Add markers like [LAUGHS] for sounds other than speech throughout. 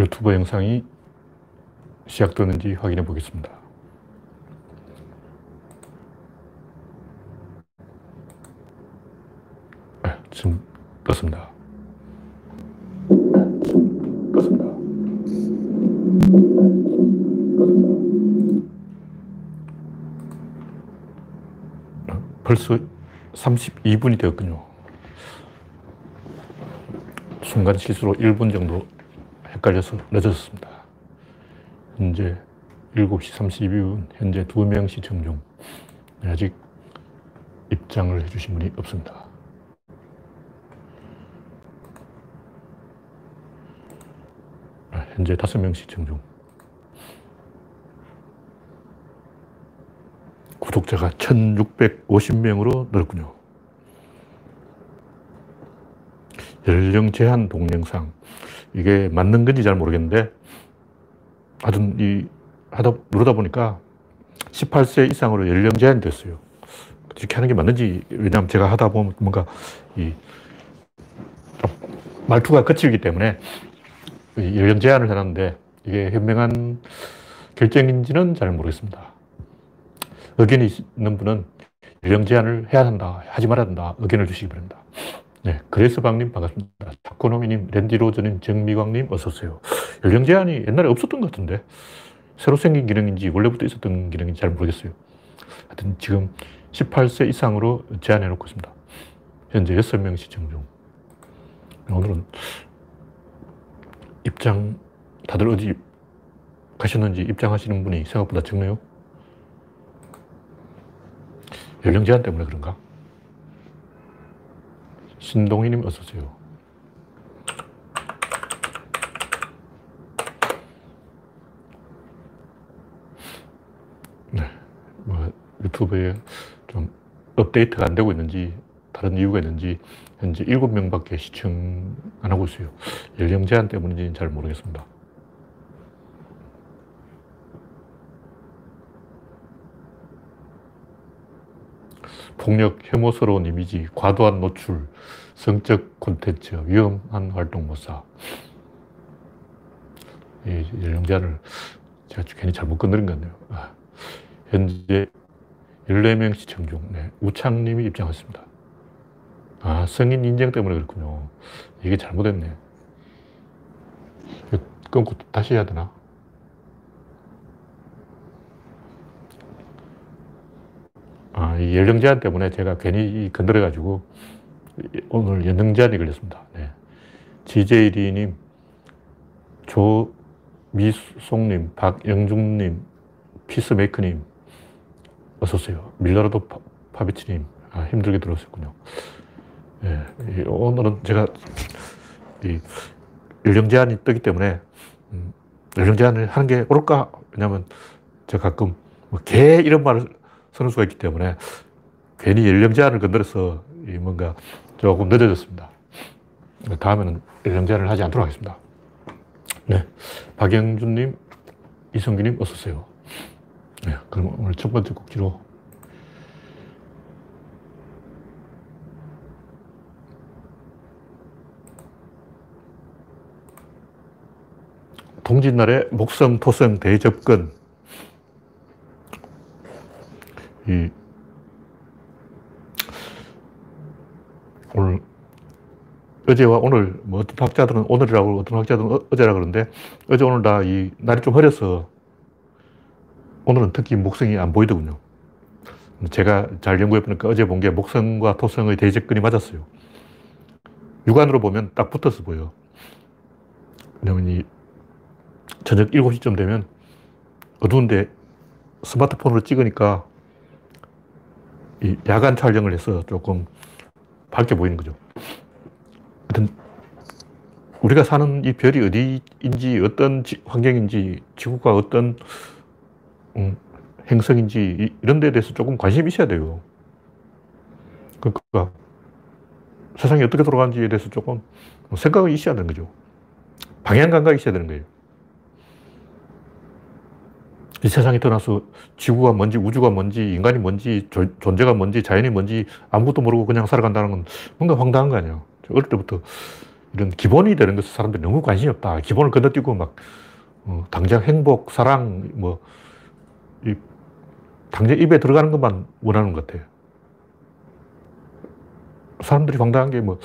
유튜브 영상이 시작되는지 확인해 보겠습니다. 네, 지금 떴습니다. 떴습니다. 벌써 32분이 되었군요. 순간 실수로 1분 정도 헷갈려서 늦었습니다. 현재 7시 32분, 현재 2명 시청 중. 아직 입장을 해주신 분이 없습니다. 아, 현재 5명 시청 중. 구독자가 1650명으로 늘었군요. 연령 제한 동영상. 이게 맞는 건지 잘 모르겠는데, 하여튼 이, 하다, 누르다 보니까 18세 이상으로 연령 제한이 됐어요. 이렇게 하는 게 맞는지, 왜냐하면 제가 하다 보면 뭔가 이, 말투가 거칠기 때문에 연령 제한을 해놨는데, 이게 현명한 결정인지는 잘 모르겠습니다. 의견이 있는 분은 연령 제한을 해야 한다, 하지 말아야 한다, 의견을 주시기 바랍니다. 네, 그레스방님 반갑습니다. 차코노미님, 랜디로저님, 정미광님 어서오세요. 연령 제한이 옛날에 없었던 것 같은데 새로 생긴 기능인지 원래부터 있었던 기능인지 잘 모르겠어요. 하여튼 지금 18세 이상으로 제한해 놓고 있습니다. 현재 6명 시청 중. 오늘은 입장 다들 어디 가셨는지 입장하시는 분이 생각보다 적네요. 연령 제한 때문에 그런가? 신동희님 어서오세요. 네. 뭐 유튜브에 좀 업데이트가 안 되고 있는지 다른 이유가 있는지 현재 7명 밖에 시청 안 하고 있어요. 연령 제한 때문인지는 잘 모르겠습니다. 폭력, 혐오스러운 이미지, 과도한 노출, 성적 콘텐츠, 위험한 활동 모사. 이 연령 제한을 제가 괜히 잘못 건드린 것 같네요. 아, 현재 14명 시청 중, 네, 우창님이 입장했습니다. 아, 성인 인증 때문에 그렇군요. 이게 잘못했네. 끊고 다시 해야 되나? 아, 이 연령 제한 때문에 제가 괜히 건드려가지고 오늘 연령 제한이 걸렸습니다. 네. GJD님, 조미송님, 박영중님, 피스메이커님, 어서오세요. 밀라라도 파비치님, 아, 힘들게 들어오셨군요. 네. 오늘은 제가 이 연령 제한이 뜨기 때문에 음, 연령 제한을 하는 게 옳을까? 왜냐면 제가 가끔 뭐 개 이런 말을 쓰는 수가 있기 때문에 괜히 연령 제한을 건드려서 뭔가 조금 늦어졌습니다. 다음에는 연령 제한을 하지 않도록 하겠습니다. 네. 박영준님, 이성기님, 어서오세요. 네. 그럼 오늘 첫 번째 꼭지로 동짓날에 목성, 토성 대접근. 이, 오늘, 어제와 오늘, 뭐 어떤 학자들은 오늘이라고 어떤 학자들은 어, 제라 그러는데, 어제 오늘 다 이 날이 좀 흐려서 오늘은 특히 목성이 안 보이더군요. 제가 잘 연구해 보니까 어제 본 게 목성과 토성의 대접근이 맞았어요. 육안으로 보면 딱 붙어서 보여. 왜냐면 이 저녁 7시쯤 되면 어두운데 스마트폰으로 찍으니까 이 야간 촬영을 해서 조금 밝게 보이는 거죠. 하여튼 우리가 사는 이 별이 어디인지 어떤 지, 환경인지 지구가 어떤 음, 행성인지 이런 데에 대해서 조금 관심이 있어야 돼요. 그러니까 세상이 어떻게 돌아가는지에 대해서 조금 생각이 있어야 되는 거죠. 방향 감각이 있어야 되는 거예요. 이 세상에 태어나서 지구가 뭔지, 우주가 뭔지, 인간이 뭔지, 조, 존재가 뭔지, 자연이 뭔지 아무것도 모르고 그냥 살아간다는 건 뭔가 황당한 거 아니에요. 어릴 때부터 이런 기본이 되는 것에 사람들이 너무 관심이 없다. 기본을 건너뛰고 막, 어, 당장 행복, 사랑, 뭐, 이, 당장 입에 들어가는 것만 원하는 것 같아요. 사람들이 황당한 게 뭐,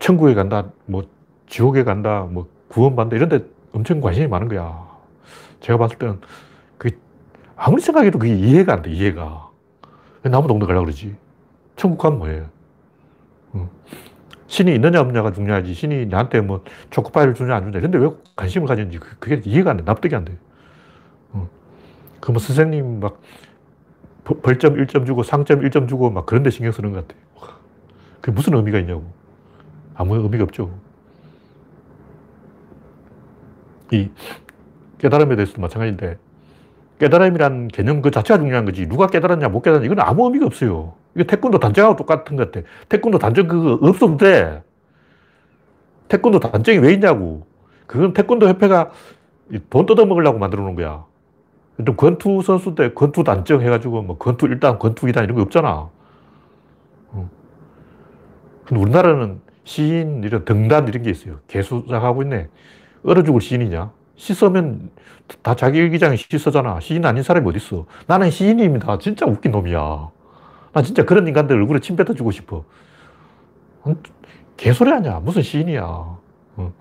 천국에 간다, 뭐, 지옥에 간다, 뭐, 구원받는다, 이런 데 엄청 관심이 많은 거야. 제가 봤을 때는 그게 아무리 생각해도 그게 이해가 안 돼, 이해가. 왜 나무 동네 가려고 그러지? 천국 가면 뭐예요? 신이 있느냐 없느냐가 중요하지. 신이 나한테 뭐 초코파이를 주냐 안 주냐. 근데 왜 관심을 가졌는지 그게 이해가 안 돼. 납득이 안 돼. 그뭐 선생님 막 벌점 1점 주고 상점 1점 주고 막 그런 데 신경 쓰는 것 같아. 그게 무슨 의미가 있냐고. 아무 의미가 없죠. 이 깨달음에 대해서도 마찬가지인데 깨달음이란 개념 그 자체가 중요한 거지. 누가 깨달았냐, 못 깨달았냐, 이건 아무 의미가 없어요. 이거 태권도 단정하고 똑같은 것 같아. 태권도 단정 그거 없어도 돼. 태권도 단정이 왜 있냐고. 그건 태권도 협회가 돈 뜯어먹으려고 만들어 놓은 거야. 또 권투 선수 때 권투 단정 해가지고 뭐 권투 1단, 권투 2단 이런 거 없잖아. 어. 근데 우리나라는 시인, 이런 등단 이런 게 있어요. 개수작하고 있네. 얼어 죽을 시인이냐? 씻으면 다 자기 일기장에 씻어잖아. 시인 아닌 사람이 어딨어. 나는 시인입니다. 진짜 웃긴 놈이야. 나 진짜 그런 인간들 얼굴에 침 뱉어주고 싶어. 개소리 하냐. 무슨 시인이야. 어.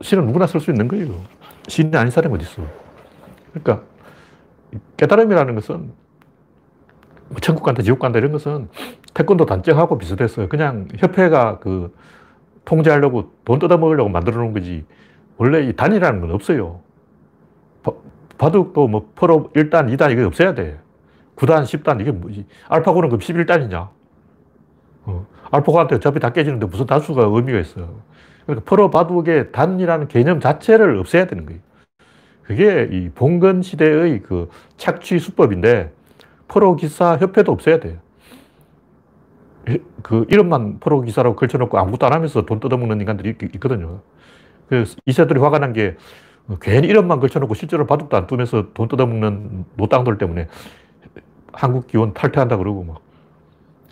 시는 누구나 쓸 수 있는 거예요. 시인이 아닌 사람이 어딨어. 그러니까 깨달음이라는 것은 뭐 천국 간다, 지옥 간다 이런 것은 태권도 단정하고 비슷했어요. 그냥 협회가 그 통제하려고 돈 뜯어먹으려고 만들어 놓은 거지. 원래 이 단이라는 건 없어요. 바둑도 뭐 프로 1단, 2단 이게 없어야 돼. 9단, 10단 이게 뭐지? 알파고는 그럼 11단이냐? 어. 알파고한테 어차피 다 깨지는데 무슨 단수가 의미가 있어. 그러니까 프로 바둑의 단이라는 개념 자체를 없애야 되는 거예요. 그게 이 봉건 시대의 그 착취 수법인데 프로 기사 협회도 없애야 돼요. 그 이름만 프로 기사라고 걸쳐놓고 아무것도 안 하면서 돈 뜯어먹는 인간들이 있, 거든요 그 이세돌이 화가 난 게 괜히 이름만 걸쳐놓고 실제로 바둑도 안 두면서 돈 뜯어먹는 노땅들 때문에 한국 기원 탈퇴한다 그러고 막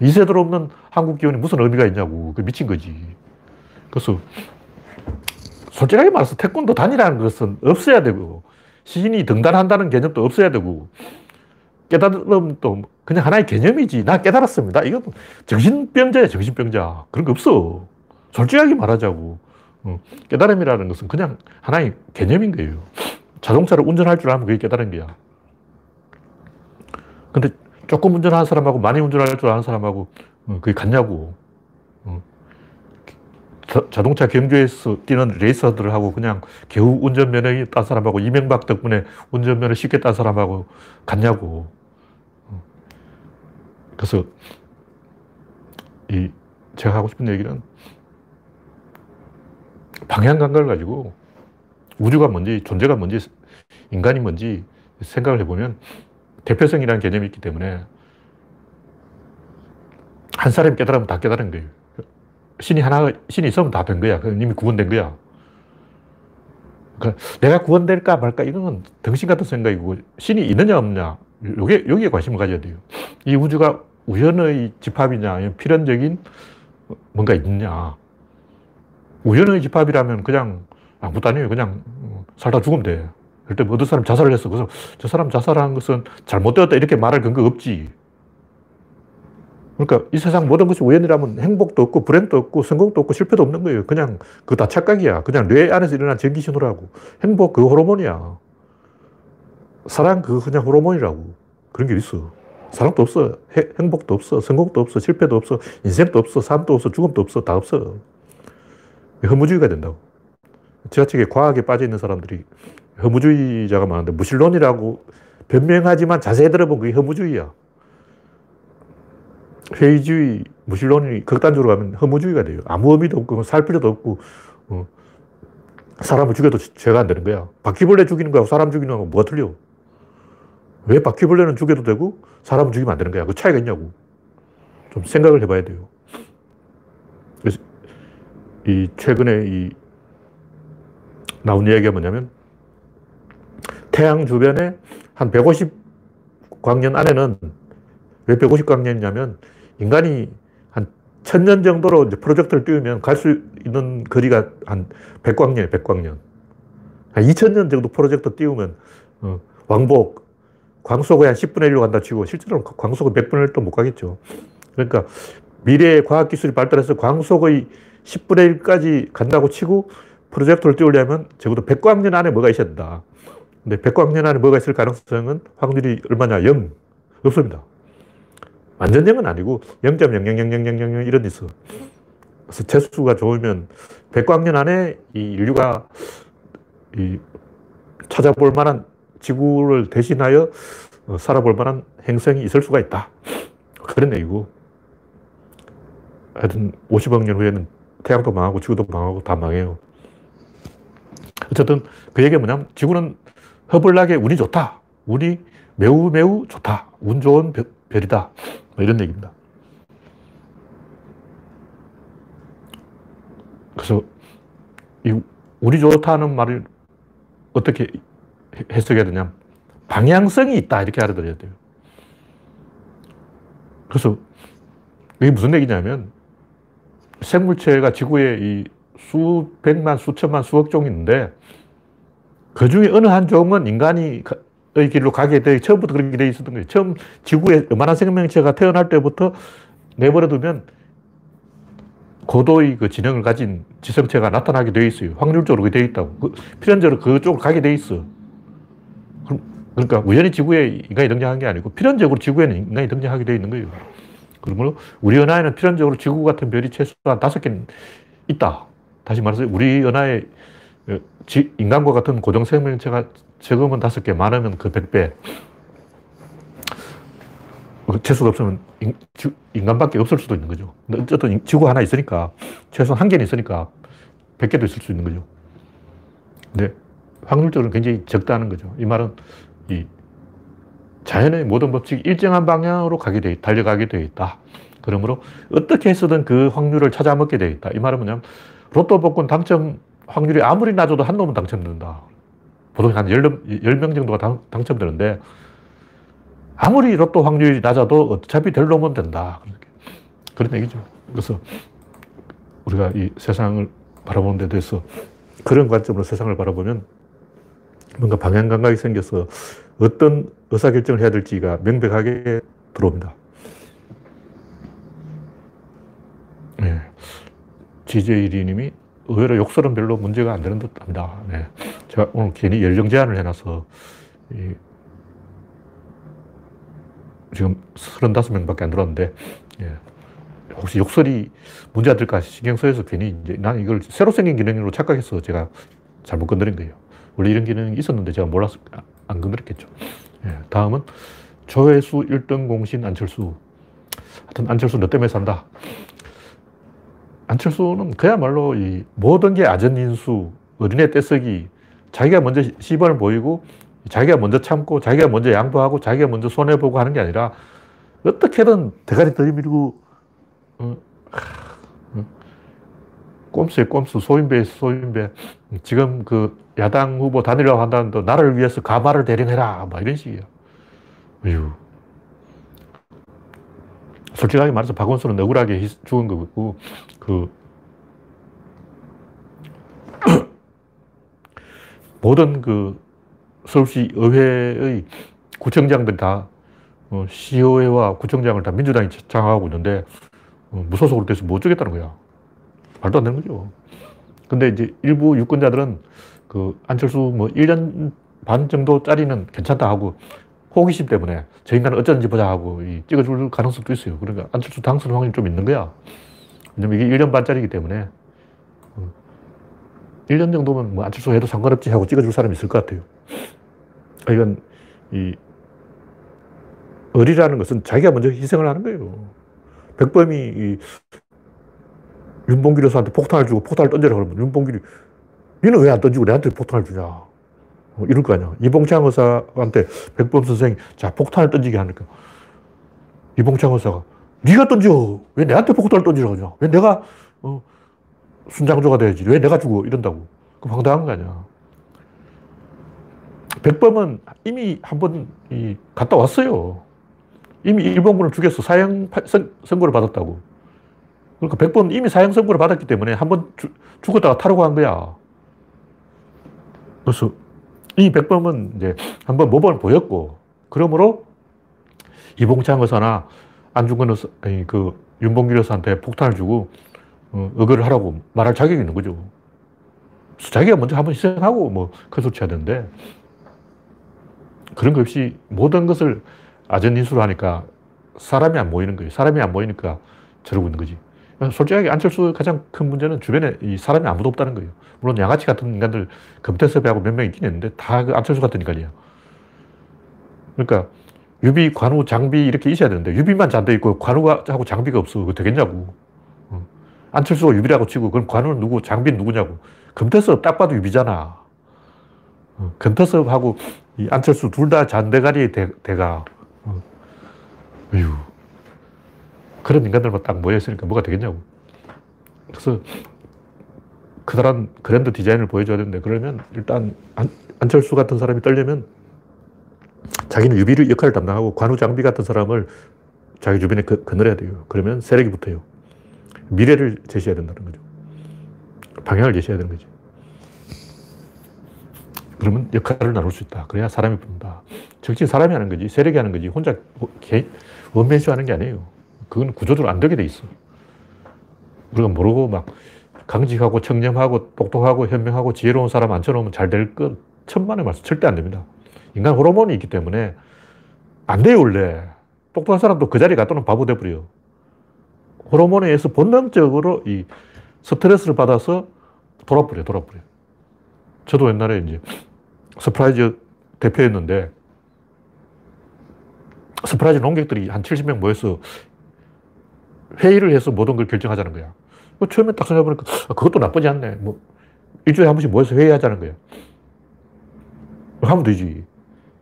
이세돌 없는 한국 기원이 무슨 의미가 있냐고 그 미친 거지. 그래서 솔직하게 말해서 태권도 단이라는 것은 없어야 되고 시인이 등단한다는 개념도 없어야 되고 깨달음도 그냥 하나의 개념이지. 나 깨달았습니다. 이건 정신병자야, 정신병자. 그런 거 없어. 솔직하게 말하자고. 어, 깨달음이라는 것은 그냥 하나의 개념인 거예요. 자동차를 운전할 줄 알면 그게 깨달은 거야. 근데 조금 운전하는 사람하고 많이 운전할 줄 아는 사람하고 어, 그게 같냐고. 어. 자, 동차 경주에서 뛰는 레이서들하고 그냥 겨우 운전면허 딴 사람하고 이명박 덕분에 운전면허 쉽게 딴 사람하고 같냐고. 그래서 이 제가 하고 싶은 얘기는 방향 감각을 가지고 우주가 뭔지, 존재가 뭔지, 인간이 뭔지 생각을 해보면 대표성이라는 개념이 있기 때문에 한 사람이 깨달으면 다 깨달은 거예요. 신이 하나, 신이 있으면 다 된 거야. 이미 구원된 거야. 그러니까 내가 구원될까 말까 이건 덩신 같은 생각이고 신이 있느냐 없느냐 요게, 여기에 관심을 가져야 돼요. 이 우주가 우연의 집합이냐 필연적인 뭔가 있느냐 우연의 집합이라면 그냥 아무것도 아니에요. 그냥 살다 죽으면 돼. 그때 어떤 사람 자살을 했어. 그래서 저 사람 자살한 것은 잘못되었다. 이렇게 말할 근거 없지. 그러니까 이 세상 모든 것이 우연이라면 행복도 없고 불행도 없고 성공도 없고 실패도 없는 거예요. 그냥 그거 다 착각이야. 그냥 뇌 안에서 일어난 전기 신호라고. 행복 그 호르몬이야. 사랑 그 그냥 호르몬이라고. 그런 게 있어. 사랑도 없어. 행복도 없어. 성공도 없어. 실패도 없어. 인생도 없어. 삶도 없어. 죽음도 없어. 다 없어. 허무주의가 된다고. 지하철에 과학에 빠져 있는 사람들이 허무주의자가 많은데 무신론이라고 변명하지만 자세히 들어보면 그게 허무주의야. 회의주의, 무신론이 극단적으로 가면 허무주의가 돼요. 아무 의미도 없고 살 필요도 없고 어. 사람을 죽여도 죄가 안 되는 거야. 바퀴벌레 죽이는 거하고 사람 죽이는 거하고 뭐가 틀려? 왜 바퀴벌레는 죽여도 되고 사람은 죽이면 안 되는 거야? 그 차이가 있냐고. 좀 생각을 해봐야 돼요. 이 최근에 이 나온 이야기가 뭐냐면 태양 주변에 한 150광년 안에는 왜 150광년이냐면 인간이 한 천 년 정도로 이제 프로젝트를 띄우면 갈 수 있는 거리가 한 백광년이에요, 백광년. 한 2000년 정도 프로젝트 띄우면, 어, 왕복, 광속의 한 10분의 1로 간다 치고, 실제로는 광속의 100분의 1도 못 가겠죠. 그러니까, 미래의 과학기술이 발달해서 광속의 10분의 1까지 간다고 치고, 프로젝트를 띄우려면 적어도 백광년 안에 뭐가 있어야 된다. 근데 백광년 안에 뭐가 있을 가능성은 확률이 얼마냐? 0. 없습니다. 완전 0은 아니고 0.0000000 이런 데 있어. 그래서 재수가 좋으면 백광년 안에 이 인류가 이 찾아볼 만한 지구를 대신하여 어, 살아볼 만한 행성이 있을 수가 있다. 그런 얘기고. 하여튼 50억 년 후에는 태양도 망하고 지구도 망하고 다 망해요. 어쨌든 그 얘기가 뭐냐면 지구는 허블나게 운이 좋다. 운이 매우 매우 좋다. 운 좋은 별 이다. 뭐 이런 얘기입니다. 그래서 이 운이 좋다는 말을 어떻게 해석해야 되냐 방향성이 있다. 이렇게 알아들어야 돼요. 그래서 이게 무슨 얘기냐면 생물체가 지구에 이 수백만, 수천만, 수억 종이 있는데 그 중에 어느 한 종은 인간이 의 길로 가게 돼 처음부터 그렇게 돼 있었던 거예요. 처음 지구에 요만한 생명체가 태어날 때부터 내버려 두면 고도의 그 지능을 가진 지성체가 나타나게 돼 있어요. 확률적으로 돼 있다고. 그, 필연적으로 그쪽으로 가게 돼 있어. 그러니까 우연히 지구에 인간이 등장한 게 아니고 필연적으로 지구에는 인간이 등장하게 돼 있는 거예요. 그러므로 우리 은하에는 필연적으로 지구 같은 별이 최소한 다섯 개는 있다. 다시 말해서 우리 은하에 어, 인간과 같은 고정 생명체가 적으면 다섯 개, 많으면 그 백 배. 채수가 없으면 인, 간밖에 없을 수도 있는 거죠. 어쨌든 지구 하나 있으니까, 최소한 한 개는 있으니까, 백 개도 있을 수 있는 거죠. 근데 확률적으로 굉장히 적다는 거죠. 이 말은 이 자연의 모든 법칙이 일정한 방향으로 가게 돼, 달려가게 되어 있다. 그러므로 어떻게 해서든 그 확률을 찾아먹게 되어 있다. 이 말은 뭐냐면, 로또 복권 당첨 확률이 아무리 낮아도 한 놈은 당첨된다. 보통 한 10명 정도가 당첨되는데, 아무리 로또 확률이 낮아도 어차피 될 놈은 된다. 그런 얘기죠. 그래서 우리가 이 세상을 바라보는 데 대해서 그런 관점으로 세상을 바라보면 뭔가 방향 감각이 생겨서 어떤 의사결정을 해야 될지가 명백하게 들어옵니다. 네. GJ1 님이 의외로 욕설은 별로 문제가 안 되는 듯 합니다. 네. 제가 오늘 괜히 연령 제한을 해놔서, 이, 지금 35명 밖에 안 들었는데, 예. 혹시 욕설이 문제가 될까 신경 써서 괜히 이제 난 이걸 새로 생긴 기능으로 착각해서 제가 잘못 건드린 거예요. 원래 이런 기능이 있었는데 제가 몰라서 안 건드렸겠죠. 예. 다음은 조회수 1등 공신 안철수. 하여튼 안철수 너 때문에 산다. 안철수는 그야말로 이 모든 게 아전인수, 어린애 떼쓰기, 자기가 먼저 시범을 보이고, 자기가 먼저 참고, 자기가 먼저 양보하고, 자기가 먼저 손해보고 하는 게 아니라, 어떻게든 대가리 들이밀고, 어, 어, 꼼수에 꼼수, 소인배 소인배. 지금 그 야당 후보 단일화 한다는데 나를 위해서 가마를 대령해라. 막 이런 식이에요. 어휴. 솔직하게 말해서 박원순은 억울하게 죽은 거고, 그, [COUGHS] 모든 그 서울시 의회의 구청장들이 다 어, 시의회와 구청장을 다 민주당이 장악하고 있는데 어, 무소속으로 돼서 못 주겠다는 거야. 말도 안 되는 거죠. 근데 이제 일부 유권자들은 그 안철수 뭐 1년 반 정도짜리는 괜찮다 하고 호기심 때문에 저 인간은 어쩌는지 보자 하고 찍어줄 가능성도 있어요. 그러니까 안철수 당선 확률이 좀 있는 거야. 왜냐면 이게 1년 반짜리기 때문에 1년 어, 정도면 뭐 안철수 해도 상관없지 하고 찍어줄 사람이 있을 것 같아요. 이건 이 을이라는 것은 자기가 먼저 희생을 하는 거예요. 백범이 이 윤봉길 여사한테 폭탄을 주고 폭탄을 던져라 그러면 윤봉길이 니는 왜 안 던지고 내한테 폭탄을 주냐. 뭐 이럴 거 아니야. 이봉창 의사한테 백범 선생이 자, 폭탄을 던지게 하니까 이봉창 의사가 네가 던져. 왜 내한테 폭탄을 던지라고 하냐. 왜 내가 어, 순장조가 돼야지. 왜 내가 주고 이런다고. 그 황당한 거 아니야. 백범은 이미 한 번 갔다 왔어요. 이미 일본군을 죽여서 사형 선, 선고를 받았다고. 그러니까 100번 이미 사형 선고를 받았기 때문에 한 번 죽었다가 타려고 한 거야. 그래서 이 백범은 이제 한 번 모범을 보였고, 그러므로 이봉창 의사나 안중근 의사, 아니, 그 윤봉길 의사한테 폭탄을 주고 어, 의거를 하라고 말할 자격이 있는 거죠. 자기가 먼저 한번 희생하고 뭐큰 소치 해야 되는데 그런 거 없이 모든 것을 아전인수로 하니까 사람이 안 모이는 거예요. 사람이 안 모이니까 저러고 있는 거지. 솔직하게 안철수 가장 큰 문제는 주변에 이 사람이 아무도 없다는 거예요. 물론 양아치 같은 인간들 금태섭하고 몇 명 있긴 있는데 다 그 안철수 같은 인간이야. 그러니까 유비, 관우, 장비 이렇게 있어야 되는데 유비만 잘돼 있고 관우하고 장비가 없어. 그거 되겠냐고. 어. 안철수가 유비라고 치고 그럼 관우는 누구, 장비는 누구냐고. 금태섭 딱 봐도 유비잖아. 어. 금태섭하고 이 안철수 둘 다 잔대가리 대, 가 어. 휴 그런 인간들만 딱 모여있으니까 뭐가 되겠냐고. 그래서 그다란 그랜드 디자인을 보여줘야 되는데 그러면 일단 안, 안철수 같은 사람이 떨려면 자기는 유비 역할을 담당하고 관우 장비 같은 사람을 자기 주변에 그, 거느려야 돼요. 그러면 세력이 붙어요. 미래를 제시해야 된다는 거죠. 방향을 제시해야 되는 거죠. 그러면 역할을 나눌 수 있다. 그래야 사람이 붙는다. 정치는 사람이 하는 거지, 세력이 하는 거지, 혼자 원맨쇼 하는 게 아니에요. 그건 구조적으로 안 되게 돼 있어. 우리가 모르고 막 강직하고 청렴하고 똑똑하고 현명하고 지혜로운 사람 앉혀놓으면 잘 될 것 천만의 말씀 절대 안 됩니다. 인간 호르몬이 있기 때문에 안 돼요, 원래. 똑똑한 사람도 그 자리에 가두면 바보 돼버려요. 호르몬에 의해서 본능적으로 이 스트레스를 받아서 돌아버려, 돌아버려. 저도 옛날에 이제 서프라이즈 대표였는데 서프라이즈 논객들이 한 70명 모여서 회의를 해서 모든 걸 결정하자는 거야. 뭐 처음에 딱 생각해보니까 아, 그것도 나쁘지 않네. 뭐 일주일에 한 번씩 모여서 회의하자는 거야. 하면 되지.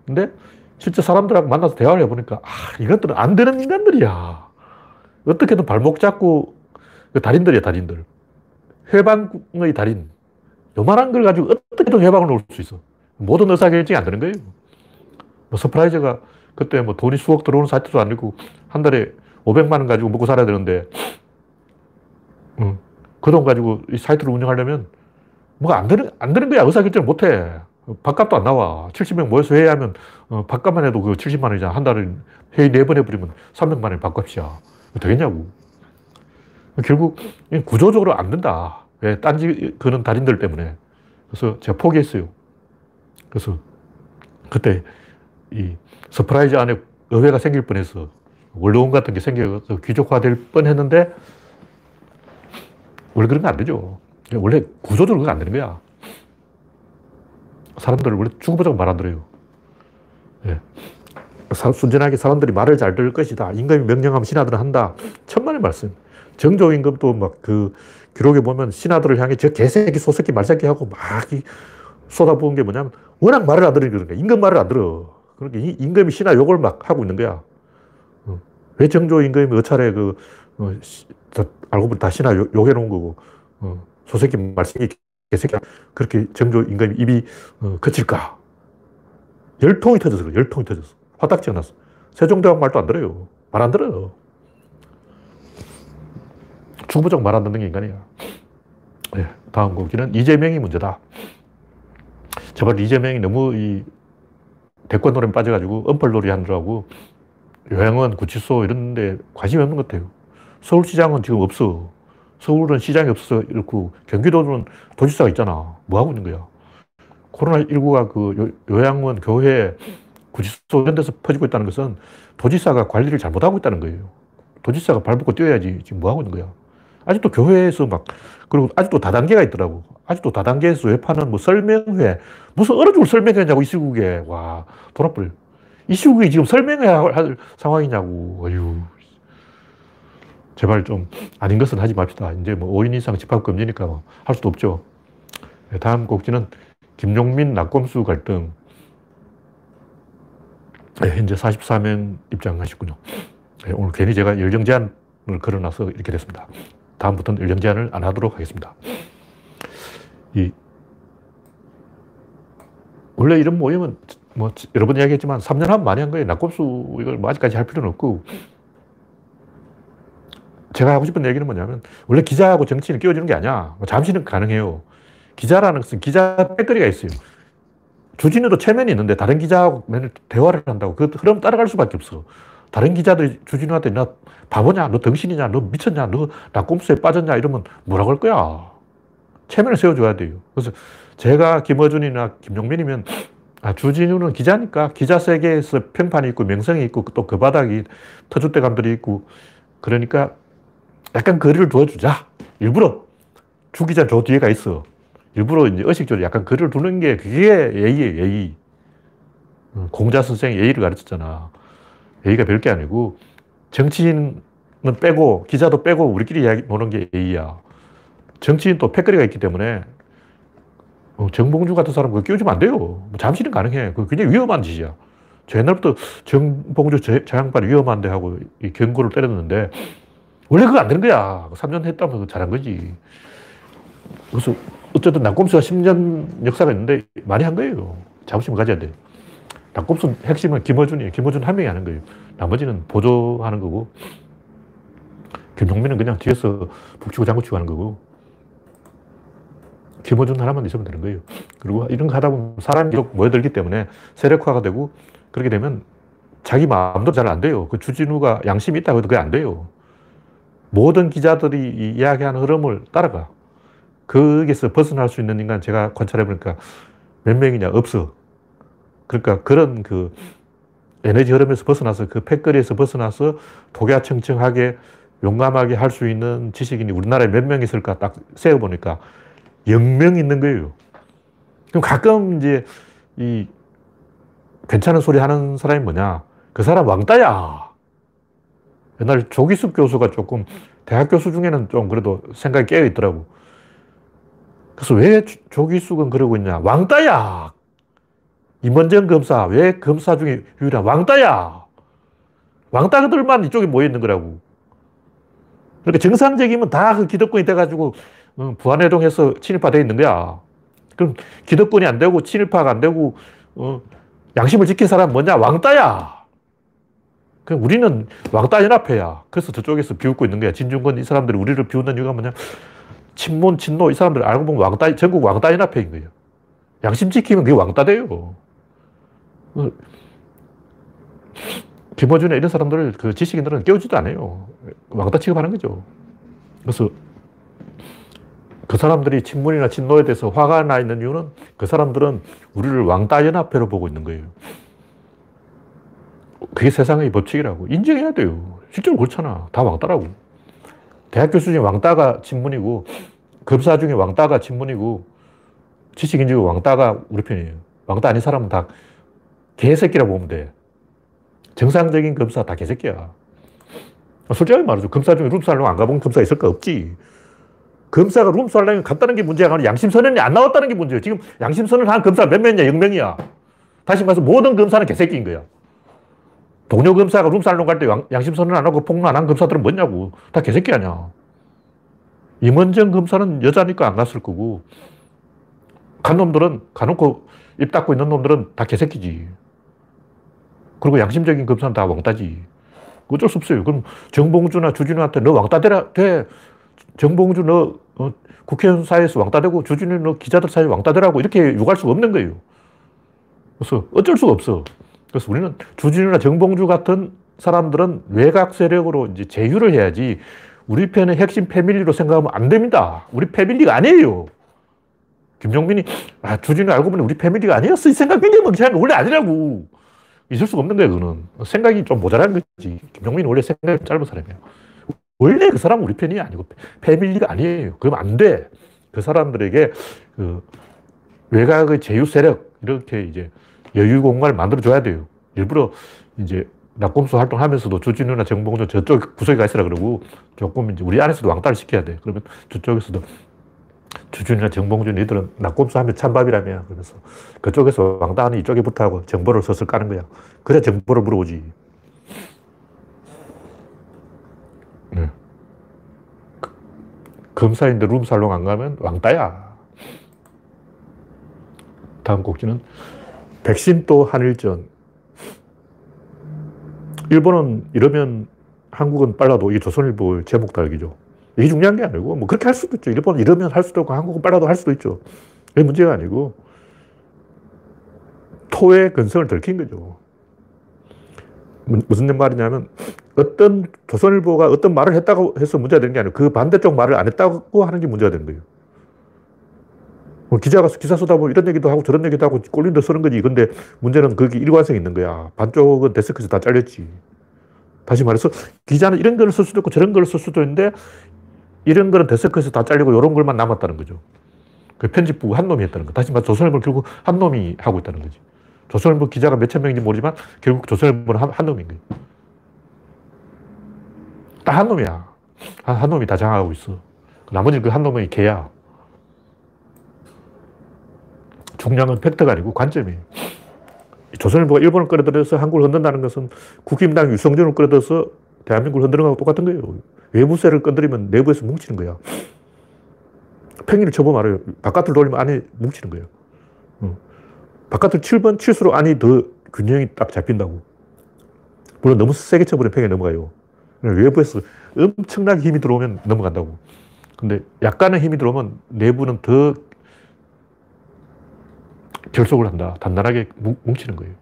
근데 실제 사람들하고 만나서 대화를 해보니까 아, 이것들은 안 되는 인간들이야. 어떻게든 발목 잡고 그 달인들이야, 달인들. 훼방의 달인. 요만한 걸 가지고 어떻게든 훼방을 놓을 수 있어. 모든 의사결정이 안 되는 거예요. 뭐 서프라이즈가 그때 뭐 돈이 수억 들어오는 사이트도 아니고 한 달에 500만 원 가지고 먹고 살아야 되는데 음, 그돈 가지고 이 사이트를 운영하려면 뭐가 안 되는, 안 되는 거야. 의사결정을 못 해. 밥값도 안 나와. 70명 모여서 회의하면 어, 밥값만 해도 그 70만 원이잖아. 한 달에 회의 4번 해버리면 300만 원이 밥값이야. 되겠냐고. 결국 구조적으로 안 된다. 왜? 딴지 거는 달인들 때문에. 그래서 제가 포기했어요. 그래서 그때 이 서프라이즈 안에 의회가 생길 뻔해서 원로원 같은 게 생겨서 귀족화될 뻔했는데 원래 그런 거 안 되죠. 원래 구조적으로 안 되는 거야. 사람들을 원래 죽어보자고 말 안 들어요. 예. 순전하게 사람들이 말을 잘 들을 것이다. 임금이 명령하면 신하들은 한다. 천만의 말씀. 정조 임금도 막 그 기록에 보면 신하들을 향해 저 개새끼, 소새끼, 말새끼 하고 막 쏟아부은 게 뭐냐면 워낙 말을 안 들으니까 임금 말을 안 들어. 그러니까 임금이 신하 욕을 막 하고 있는 거야. 어. 왜 정조 임금이 어차례 그, 어, 알고 보니 다 신하 욕, 해놓은 거고, 어, 소새끼, 말새끼, 개새끼, 그렇게 정조 임금이 입이 어, 거칠까? 열통이 터졌어. 열통이 터졌어. 화딱지가 났어. 세종대왕 말도 안 들어요. 말 안 들어요. 주부적 말 안 듣는 게 인간이야. 네, 다음 곡기는 이재명이 문제다. 제발 이재명이 너무 이 대권 노래 빠져가지고 엄벌 놀이 하느라고 요양원, 구치소 이런 데 관심이 없는 것 같아요. 서울시장은 지금 없어. 서울은 시장이 없어서 이렇고 경기도는 도지사가 있잖아. 뭐 하고 있는 거야? 코로나19가 그 요양원, 교회, 구치소 이런 데서 퍼지고 있다는 것은 도지사가 관리를 잘못하고 있다는 거예요. 도지사가 발붙고 뛰어야지 지금 뭐 하고 있는 거야. 아직도 교회에서 막, 그리고 아직도 다단계가 있더라고. 아직도 다단계에서 왜 파는 뭐 설명회, 무슨 얼어 죽을 설명회냐고 이 시국에. 와, 돌아버려. 이 시국에 지금 설명회 할 상황이냐고. 어휴. 제발 좀 아닌 것은 하지 맙시다. 이제 뭐 5인 이상 집합금지니까 뭐 할 수도 없죠. 네, 다음 곡지는 김용민 낙검수 갈등. 네, 현재 44명 입장하셨군요. 네, 오늘 괜히 제가 열정 제한을 걸어놔서 이렇게 됐습니다. 다음부터는 열정 제한을 안 하도록 하겠습니다. 이, 원래 이런 모임은 뭐 여러 번 이야기했지만 3년 하면 많이 한 거예요. 낙검수 이걸 뭐 아직까지 할 필요는 없고 제가 하고 싶은 얘기는 뭐냐면, 원래 기자하고 정치인이 끼워주는 게 아니야. 뭐 잠시는 가능해요. 기자라는 것은 기자 빼거리가 있어요. 주진우도 체면이 있는데 다른 기자하고 맨날 대화를 한다고 그 흐름 따라갈 수밖에 없어. 다른 기자들이 주진우한테 나 바보냐, 너 덩신이냐, 너 미쳤냐, 너 낙곰수에 빠졌냐 이러면 뭐라고 할 거야. 체면을 세워줘야 돼요. 그래서 제가 김어준이나 김용민이면 아, 주진우는 기자니까 기자 세계에서 평판이 있고 명성이 있고 또 그 바닥이 터줏대감들이 있고 그러니까 약간 거리를 두어주자. 일부러 주 기자 저 뒤에가 있어. 일부러 이제 의식적으로 약간 거리를 두는 게 그게 예의예요, 예의. 어, 공자 선생이 예의를 가르쳤잖아. 예의가 별게 아니고 정치인은 빼고 기자도 빼고 우리끼리 이야기 노는 게 예의야. 정치인 또 패거리가 있기 때문에 어, 정봉주 같은 사람 그거 끼워주면 안 돼요. 뭐 잠시는 가능해. 그 굉장히 위험한 짓이야. 저 옛날부터 정봉주 저, 저 양반이 위험한데 하고 이 경고를 때렸는데 원래 그거 안 되는 거야. 3년 했다면 잘한 거지. 그래서 어쨌든 낙곰수가 10년 역사가 있는데 많이 한 거예요. 자부심을 가져야 돼요. 낙곰수 핵심은 김어준이에요. 김어준 한 명이 하는 거예요. 나머지는 보조하는 거고 김종민은 그냥 뒤에서 북치고 장구치고 하는 거고 김어준 하나만 있으면 되는 거예요. 그리고 이런 거 하다 보면 사람이 계속 모여들기 때문에 세력화가 되고 그렇게 되면 자기 마음도 잘 안 돼요. 그 주진우가 양심이 있다고 해도 그게 안 돼요. 모든 기자들이 이야기하는 흐름을 따라가. 거기서 벗어날 수 있는 인간 제가 관찰해 보니까 몇 명이냐? 없어. 그러니까 그런 그 에너지 흐름에서 벗어나서 그 패거리에서 벗어나서 독야청청하게 용감하게 할 수 있는 지식인이 우리나라에 몇 명 있을까 딱 세어보니까 0명 있는 거예요. 그럼 가끔 이제 이 괜찮은 소리 하는 사람이 뭐냐. 그 사람 왕따야. 옛날 조기숙 교수가 조금 대학 교수 중에는 좀 그래도 생각이 깨어 있더라고. 그래서 왜 조기숙은 그러고 있냐. 왕따야. 임원정 검사. 왜 검사 중에 유일한 왕따야. 왕따들만 이쪽에 모여 있는 거라고. 그러니까 정상적이면 다 그 기득권이 돼가지고 어, 부안해동해서 친일파되어 있는 거야. 그럼 기득권이 안 되고 친일파가 안 되고 어, 양심을 지킨 사람 뭐냐? 왕따야. 그럼 우리는 왕따 연합회야. 그래서 저쪽에서 비웃고 있는 거야. 진중권 이 사람들이 우리를 비웃는 이유가 뭐냐? 친문, 친노 이 사람들 알고 보면 왕따, 전국 왕따 연합회인 거예요. 양심 지키면 그게 왕따 돼요. 어, 김어준의 이런 사람들을 그 지식인들은 깨우지도 않아요. 왕따 취급하는 거죠. 그래서 그 사람들이 친문이나 친노에 대해서 화가 나 있는 이유는 그 사람들은 우리를 왕따 연합회로 보고 있는 거예요. 그게 세상의 법칙이라고. 인정해야 돼요. 실제로 그렇잖아. 다 왕따라고. 대학 교수 중에 왕따가 친문이고, 검사 중에 왕따가 친문이고, 지식인 중에 왕따가 우리 편이에요. 왕따 아닌 사람은 다 개새끼라고 보면 돼. 정상적인 검사 다 개새끼야. 솔직하게 말하죠. 검사 중에 룸살롱 안 가본 검사 있을까? 없지. 검사가 룸살롱에 갔다는 게 문제가 아니라 양심선언이 안 나왔다는 게 문제예요. 지금 양심선언 한 검사 몇 명이냐? 0명이야. 다시 말해서 모든 검사는 개새끼인 거야. 동료 검사가 룸살롱 갈 때 양심선언 안 하고 폭로 안 한 검사들은 뭐냐고. 다 개새끼 아니야. 임원정 검사는 여자니까 안 갔을 거고, 간 놈들은, 가놓고 입 닫고 있는 놈들은 다 개새끼지. 그리고 양심적인 검사는 다 왕따지. 어쩔 수 없어요. 그럼 정봉주나 주진우한테 너 왕따 되라, 돼. 정봉주 너 어, 국회의원 사이에서 왕따 되고 주진우 너 기자들 사이에 왕따 되라고 이렇게 욕할 수가 없는 거예요. 그래서 어쩔 수가 없어. 그래서 우리는 주진우나 정봉주 같은 사람들은 외곽 세력으로 이제 제휴를 해야지 우리 편의 핵심 패밀리로 생각하면 안 됩니다. 우리 패밀리가 아니에요. 김종민이 아, 주진우 알고 보니 우리 패밀리가 아니었어. 이 생각 굉장히 멍청한 거 원래 아니라고. 있을 수가 없는 거야, 그거는. 생각이 좀 모자란 거지. 김종민이 원래 생각이 짧은 사람이야. 원래 그 사람은 우리 편이 아니고 패밀리가 아니에요. 그러면 안 돼. 그 사람들에게 그 외곽의 제휴 세력, 이렇게 이제 여유 공간을 만들어 줘야 돼요. 일부러 이제 낙곰수 활동하면서도 주진우나 정봉준 저쪽 구석에 가 있으라 그러고 조금 이제 우리 안에서도 왕따를 시켜야 돼. 그러면 저쪽에서도 주준이나 정봉준 이들은 낙곰수 하면 찬밥이라며. 그래서 그쪽에서 왕따하는 이쪽에 부터 하고 정보를 서슬 까는 거야. 그래 정보를 물어보지. 검사인데 룸살롱 안 가면 왕따야. 다음 곡지는 백신 또 한일전. 일본은 이러면 한국은 빨라도 이게 조선일보 제목 달기죠. 이게 중요한 게 아니고, 뭐 그렇게 할 수도 있죠. 일본은 이러면 할 수도 있고, 한국은 빨라도 할 수도 있죠. 그게 문제가 아니고, 토의 근성을 들킨 거죠. 무슨 말이냐면, 어떤 조선일보가 어떤 말을 했다고 해서 문제가 되는 게 아니고, 그 반대쪽 말을 안 했다고 하는 게 문제가 되는 거예요. 뭐 기자가 기사 쓰다 보면 이런 얘기도 하고 저런 얘기도 하고 꼴린도 쓰는 거지. 근데 문제는 거기 일관성이 있는 거야. 반쪽은 데스크에서 다 잘렸지. 다시 말해서 기자는 이런 걸 쓸 수도 있고 저런 걸 쓸 수도 있는데 이런 거는 데스크에서 다 잘리고 이런 걸만 남았다는 거죠. 그 편집부 한 놈이 했다는 거. 다시 말해서 조선일보 결국 한 놈이 하고 있다는 거지. 조선일보 기자가 몇천 명인지 모르지만 결국 조선일보는 한, 한 놈인 거예요. 딱 한 놈이야. 한, 한 놈이 다 장악하고 있어. 나머지 그 한 놈이 개야. 중량은 팩트가 아니고 관점이에요. 조선일보가 일본을 끌어들여서 한국을 흔든다는 것은 국힘당 유성준을 끌어들여서 대한민국을 흔드는 거하고 똑같은 거예요. 외부세를 건드리면 내부에서 뭉치는 거야. 팽이를 쳐보면 알아요. 바깥을 돌리면 안에 뭉치는 거예요. 바깥을 7번 칠수록 안이 더 균형이 딱 잡힌다고. 물론 너무 세게 쳐버리면 팽이 넘어가요. 외부에서 엄청나게 힘이 들어오면 넘어간다고. 근데 약간의 힘이 들어오면 내부는 더 결속을 한다. 단단하게 뭉치는 거예요.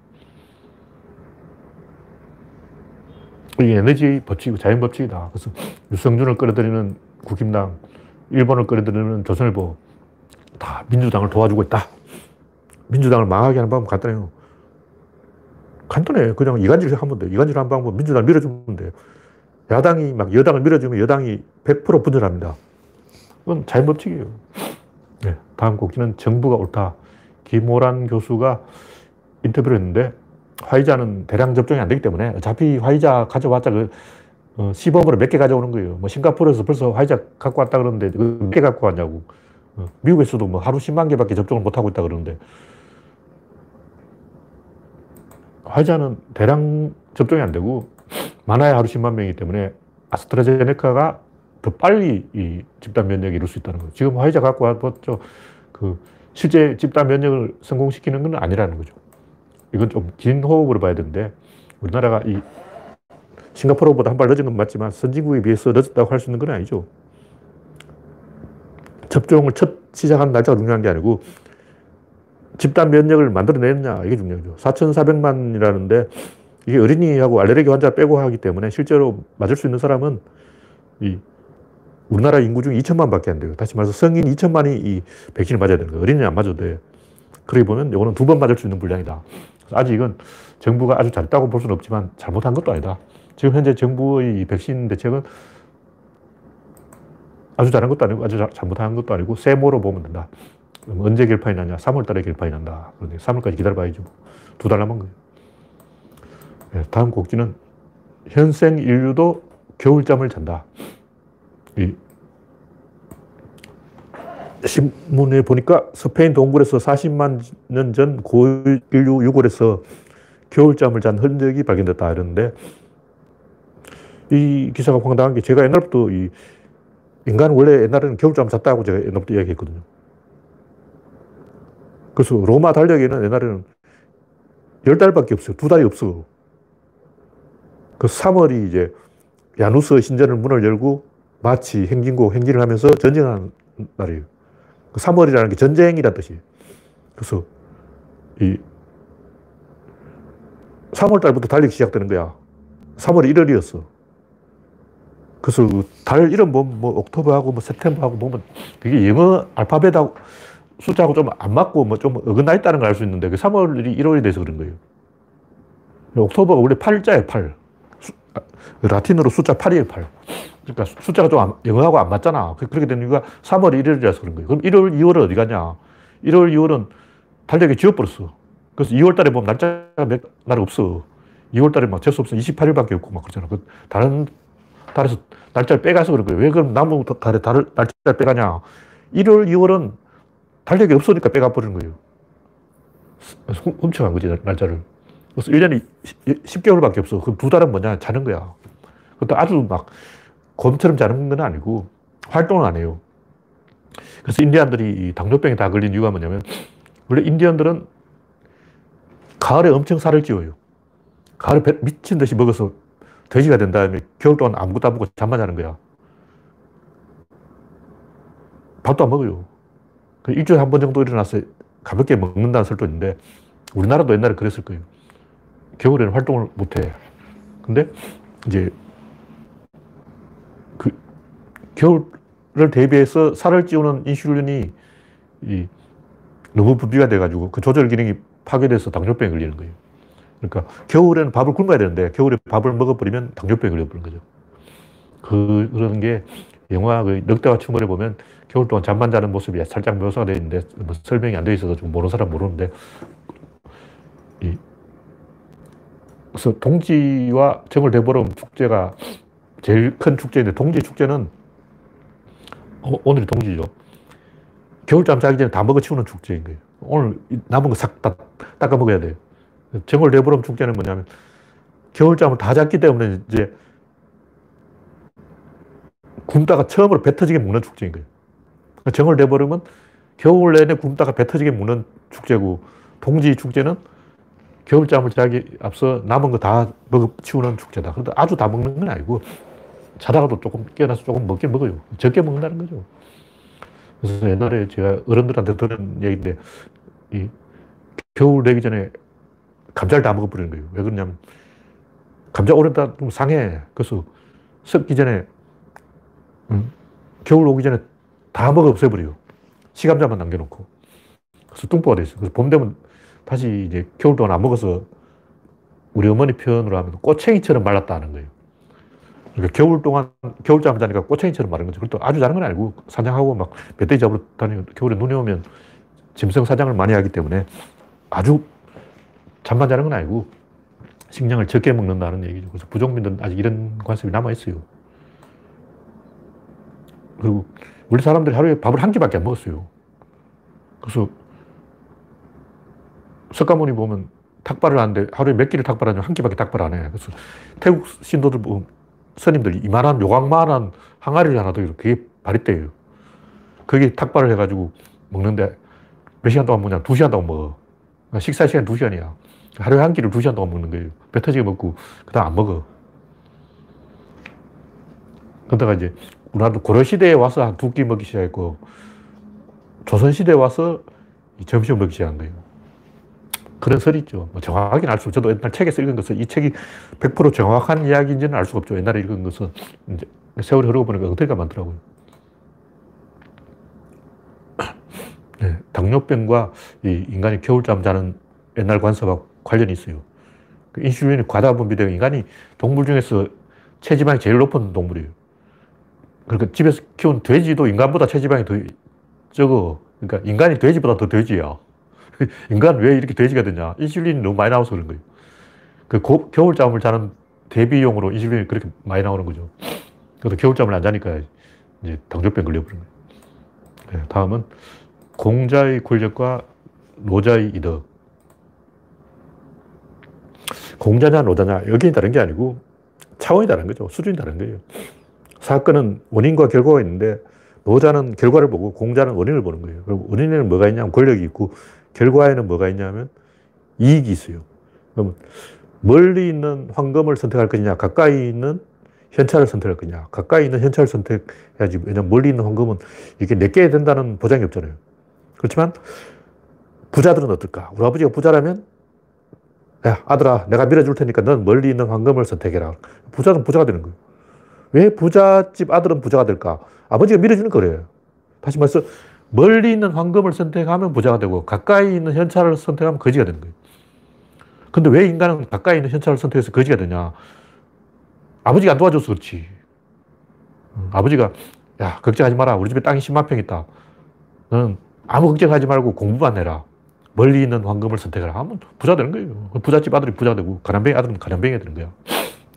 이게 에너지 법칙이고 자연 법칙이다. 그래서 유성준을 끌어들이는 국힘당, 일본을 끌어들이는 조선일보, 다 민주당을 도와주고 있다. 민주당을 망하게 하는 방법 간단해요. 간단해. 그냥 이간질 하면 돼. 이간질 하는 방법 민주당을 밀어주면 돼. 야당이 막 여당을 밀어주면 여당이 100% 분열합니다. 그건 자연 법칙이에요. 네, 다음 곡지는 정부가 옳다. 김호란 교수가 인터뷰를 했는데 화이자는 대량 접종이 안 되기 때문에 어차피 화이자 가져왔자 그 어, 시범으로 몇 개 가져오는 거예요. 뭐 싱가포르에서 벌써 화이자 갖고 왔다 그러는데 그몇개 갖고 왔냐고. 어, 미국에서도 뭐 하루 10만 개밖에 접종을 못 하고 있다 그러는데 화이자는 대량 접종이 안 되고 많아야 하루 10만 명이기 때문에 아스트라제네카가 더 빨리 이 집단 면역이 이룰 수 있다는 거죠. 지금 화이자 갖고 왔죠. 그 실제 집단 면역을 성공시키는 건 아니라는 거죠. 이건 좀 긴 호흡으로 봐야 되는데 우리나라가 이 싱가포르보다 한 발 늦은 건 맞지만 선진국에 비해서 늦었다고 할 수 있는 건 아니죠. 접종을 첫 시작한 날짜가 중요한 게 아니고 집단 면역을 만들어내느냐 이게 중요하죠. 4,400만이라는데 이게 어린이하고 알레르기 환자 빼고 하기 때문에 실제로 맞을 수 있는 사람은 이 우리나라 인구 중 2천만 밖에 안 돼요. 다시 말해서 성인 2천만이 이 백신을 맞아야 되는 거예요. 어린이는 안 맞아도 돼. 그러게 보면 이거는 두 번 맞을 수 있는 분량이다. 아직 이건 정부가 아주 잘했다고 볼 수는 없지만 잘못한 것도 아니다. 지금 현재 정부의 백신 대책은 아주 잘한 것도 아니고 아주 잘못한 것도 아니고 세모로 보면 된다. 언제 결판이 나냐? 3월 달에 결판이 난다. 그런데 3월까지 기다려봐야죠. 두달 남은 거예요. 네, 다음 곡지는 현생 인류도 겨울잠을 잔다. 이 신문에 보니까 스페인 동굴에서 40만 년 전 고인류 유골에서 겨울잠을 잔 흔적이 발견됐다 이러는데 이 기사가 황당한 게 제가 옛날부터 이 인간은 원래 옛날에는 겨울잠 잤다고 제가 옛날부터 이야기했거든요. 그래서 로마 달력에는 옛날에는 열 달밖에 없어요. 두 달이 없어. 그 3월이 이제 야누스 신전을 문을 열고 마치 행진고 행진을 하면서 전쟁하는 날이에요. 3월이라는 그게 전쟁이란 뜻이에요. 그래서 이 3월 달부터 달리기 시작되는 거야. 3월 1월이었어. 그래서 달 이름 보면 뭐 옥토버하고 뭐 세템버하고 보면 그게 영어 알파벳하고 숫자하고 좀 안 맞고 뭐 좀 어긋나 있다는 걸 알 수 있는데 그 3월이 1월이 돼서 그런 거예요. 옥토버가 원래 8자예요, 8. 아, 라틴어로 숫자 8이에요, 8. 그러니까 숫자가 좀 안, 영어하고 안 맞잖아. 그, 그렇게 되는 이유가 3월 1일이라서 그런 거예요. 그럼 1월, 2월은 어디 갔냐? 1월, 2월은 달력에 지워버렸어. 그래서 2월 달에 보면 날짜가 몇, 날 없어. 2월 달에 막 재수 없어. 28일밖에 없고 막 그러잖아. 그 다른 달에서 날짜를 빼가서 그런 거예요. 왜 그럼 나무 달에 달을, 날짜를 빼가냐? 1월, 2월은 달력이 없으니까 빼가버리는 거예요. 훔쳐간 거지, 날짜를. 그래서 1년에 10개월밖에 없어. 그럼 두 달은 뭐냐? 자는 거야. 그것도 아주 막 곰처럼 자는 건 아니고 활동을 안 해요. 그래서 인디안들이 당뇨병에 다 걸린 이유가 뭐냐면 원래 인디언들은 가을에 엄청 살을 찌워요. 가을에 미친 듯이 먹어서 돼지가 된 다음에 겨울 동안 아무것도 안 먹고 잠만 자는 거야. 밥도 안 먹어요. 그 일주일에 한 번 정도 일어나서 가볍게 먹는다는 설도 있는데 우리나라도 옛날에 그랬을 거예요. 겨울에는 활동을 못 해. 근데 이제 그 겨울을 대비해서 살을 찌우는 인슐린이 이 너무 부비가 돼가지고 그 조절 기능이 파괴돼서 당뇨병에 걸리는 거예요. 그러니까 겨울에는 밥을 굶어야 되는데 겨울에 밥을 먹어버리면 당뇨병에 걸려버리는 거죠. 그, 그런 게 영화 그 늑대와 충벌에 보면 겨울 동안 잠만 자는 모습이 살짝 묘사가 되어 있는데 뭐 설명이 안 되어 있어서 좀 모르는 사람 모르는데 이, 그래서 동지와 정월 대보름 축제가 제일 큰 축제인데 동지 축제는 어, 오늘이 동지죠. 겨울잠 자기 전에 다 먹어치우는 축제인 거예요. 오늘 남은 거 싹 다 닦아 먹어야 돼요. 정월 대보름 축제는 뭐냐면 겨울잠을 다 잤기 때문에 이제 굶다가 처음으로 배 터지게 먹는 축제인 거예요. 정월 대보름은 겨울 내내 굶다가 배 터지게 먹는 축제고 동지 축제는 겨울잠을 자기 앞서 남은 거 다 먹어 치우는 축제다. 그런데 아주 다 먹는 건 아니고 자다가도 조금 깨어나서 조금 먹긴 먹어요. 적게 먹는다는 거죠. 그래서 옛날에 제가 어른들한테 들은 얘기인데 이 겨울 되기 전에 감자를 다 먹어버리는 거예요. 왜 그러냐면 감자 오래 다 좀 상해. 그래서 썩기 전에 음, 겨울 오기 전에 다 먹어 없애버려요. 시감자만 남겨놓고. 그래서 뚱보가 돼 있어요. 그래서 봄 되면 다시 이제 겨울 동안 안 먹어서 우리 어머니 표현으로 하면 꼬챙이처럼 말랐다는 거예요. 그러니까 겨울 동안 겨울잠 자니까 꼬챙이처럼 마른 거죠. 그것도 아주 자는 건 아니고 사냥하고 막 멧돼지 잡으러 다니고 겨울에 눈이 오면 짐승 사냥을 많이 하기 때문에 아주 잠만 자는 건 아니고 식량을 적게 먹는다는 얘기죠. 그래서 부족민들은 아직 이런 관습이 남아 있어요. 그리고 우리 사람들이 하루에 밥을 한 끼밖에 안 먹었어요. 그래서 석가모니 보면 탁발을 하는데 하루에 몇 끼를 탁발하냐면 한 끼밖에 탁발 안 해. 그래서 태국 신도들 보면 스님들 이만한 요강만한 항아리를 하나 더 그게 바리떼예요. 그게 탁발을 해가지고 먹는데 몇 시간 동안 먹냐? 두 시간 동안 먹어. 그러니까 식사 시간 두 시간이야. 하루에 한 끼를 두 시간 동안 먹는 거예요. 배 터지게 먹고, 그 다음 안 먹어. 그러다가 이제, 우리나라도 고려시대에 와서 한 두 끼 먹기 시작했고, 조선시대에 와서 점심을 먹기 시작한 거예요. 그런 설이 있죠. 뭐 정확하게는 알수 없죠. 저도 옛날 책에서 읽은 것은 이 책이 100% 정확한 이야기인지는 알 수가 없죠. 옛날에 읽은 것은 이제 세월이 흐르고 보니까 엉터리가 많더라고요. 네, 당뇨병과 이 인간이 겨울잠 자는 옛날 관습하고 관련이 있어요. 그 인슐린이 과다 분비되고 인간이 동물 중에서 체지방이 제일 높은 동물이에요. 그러니까 집에서 키운 돼지도 인간보다 체지방이 더 적어. 그러니까 인간이 돼지보다 더 돼지야. [LAUGHS] 인간 왜 이렇게 돼지가 되냐? 인슐린이 너무 많이 나와서 그런 거예요. 그 고, 겨울잠을 자는 대비용으로 인슐린이 그렇게 많이 나오는 거죠. 그래도 겨울잠을 안 자니까 이제 당뇨병 걸려버린 거예요. 네, 다음은 공자의 권력과 노자의 이덕. 공자냐 노자냐 여기는 다른 게 아니고 차원이 다른 거죠. 수준이 다른 거예요. 사건은 원인과 결과가 있는데 노자는 결과를 보고 공자는 원인을 보는 거예요. 그리고 원인에는 뭐가 있냐면 권력이 있고 결과에는 뭐가 있냐면 이익이 있어요. 그러면 멀리 있는 황금을 선택할 거냐, 가까이 있는 현찰을 선택할 거냐. 가까이 있는 현찰을 선택해야지. 왜냐면 멀리 있는 황금은 이게 내게 된다는 보장이 없잖아요. 그렇지만 부자들은 어떨까? 우리 아버지가 부자라면 야, 아들아, 내가 밀어줄 테니까 넌 멀리 있는 황금을 선택해라. 부자는 부자가 되는 거예요. 왜 부잣집 아들은 부자가 될까? 아버지가 밀어주는 거래요. 다시 말해서 멀리 있는 황금을 선택하면 부자가 되고 가까이 있는 현찰을 선택하면 거지가 되는 거예요. 근데 왜 인간은 가까이 있는 현찰을 선택해서 거지가 되냐? 아버지가 안 도와줘서 그렇지. 아버지가 야 걱정하지 마라. 우리 집에 땅이 10만 평 있다. 너는 아무 걱정하지 말고 공부만 해라. 멀리 있는 황금을 선택을 하면 부자 되는 거예요. 부잣집 아들이 부자 되고 가난뱅이 아들은 가난뱅이 되는 거야.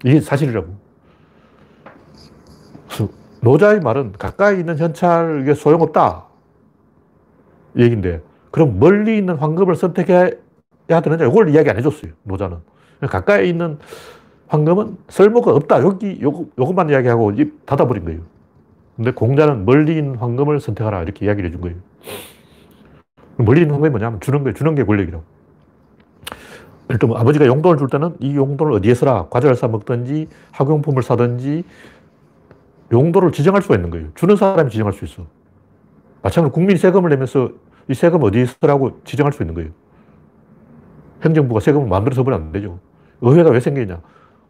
이게 사실이라고. 노자의 말은 가까이 있는 현찰에 소용없다. 얘기인데, 그럼 멀리 있는 황금을 선택해야 되느냐? 이걸 이야기 안 해줬어요. 노자는. 가까이 있는 황금은 쓸모가 없다. 여기, 요거, 요것만 이야기하고 입 닫아버린 거예요. 근데 공자는 멀리 있는 황금을 선택하라. 이렇게 이야기를 해준 거예요. 멀리 있는 황금이 뭐냐면 주는 거예요. 주는 게 권력이라고. 일단 뭐 아버지가 용돈을 줄 때는 이 용돈을 어디에 써라. 과자를 사 먹든지 학용품을 사든지 용도를 지정할 수가 있는 거예요. 주는 사람이 지정할 수 있어. 마찬가지로 국민이 세금을 내면서 이 세금 어디에 쓰라고 지정할 수 있는 거예요. 행정부가 세금을 마음대로 써버리면 안 되죠. 의회가 왜 생기냐.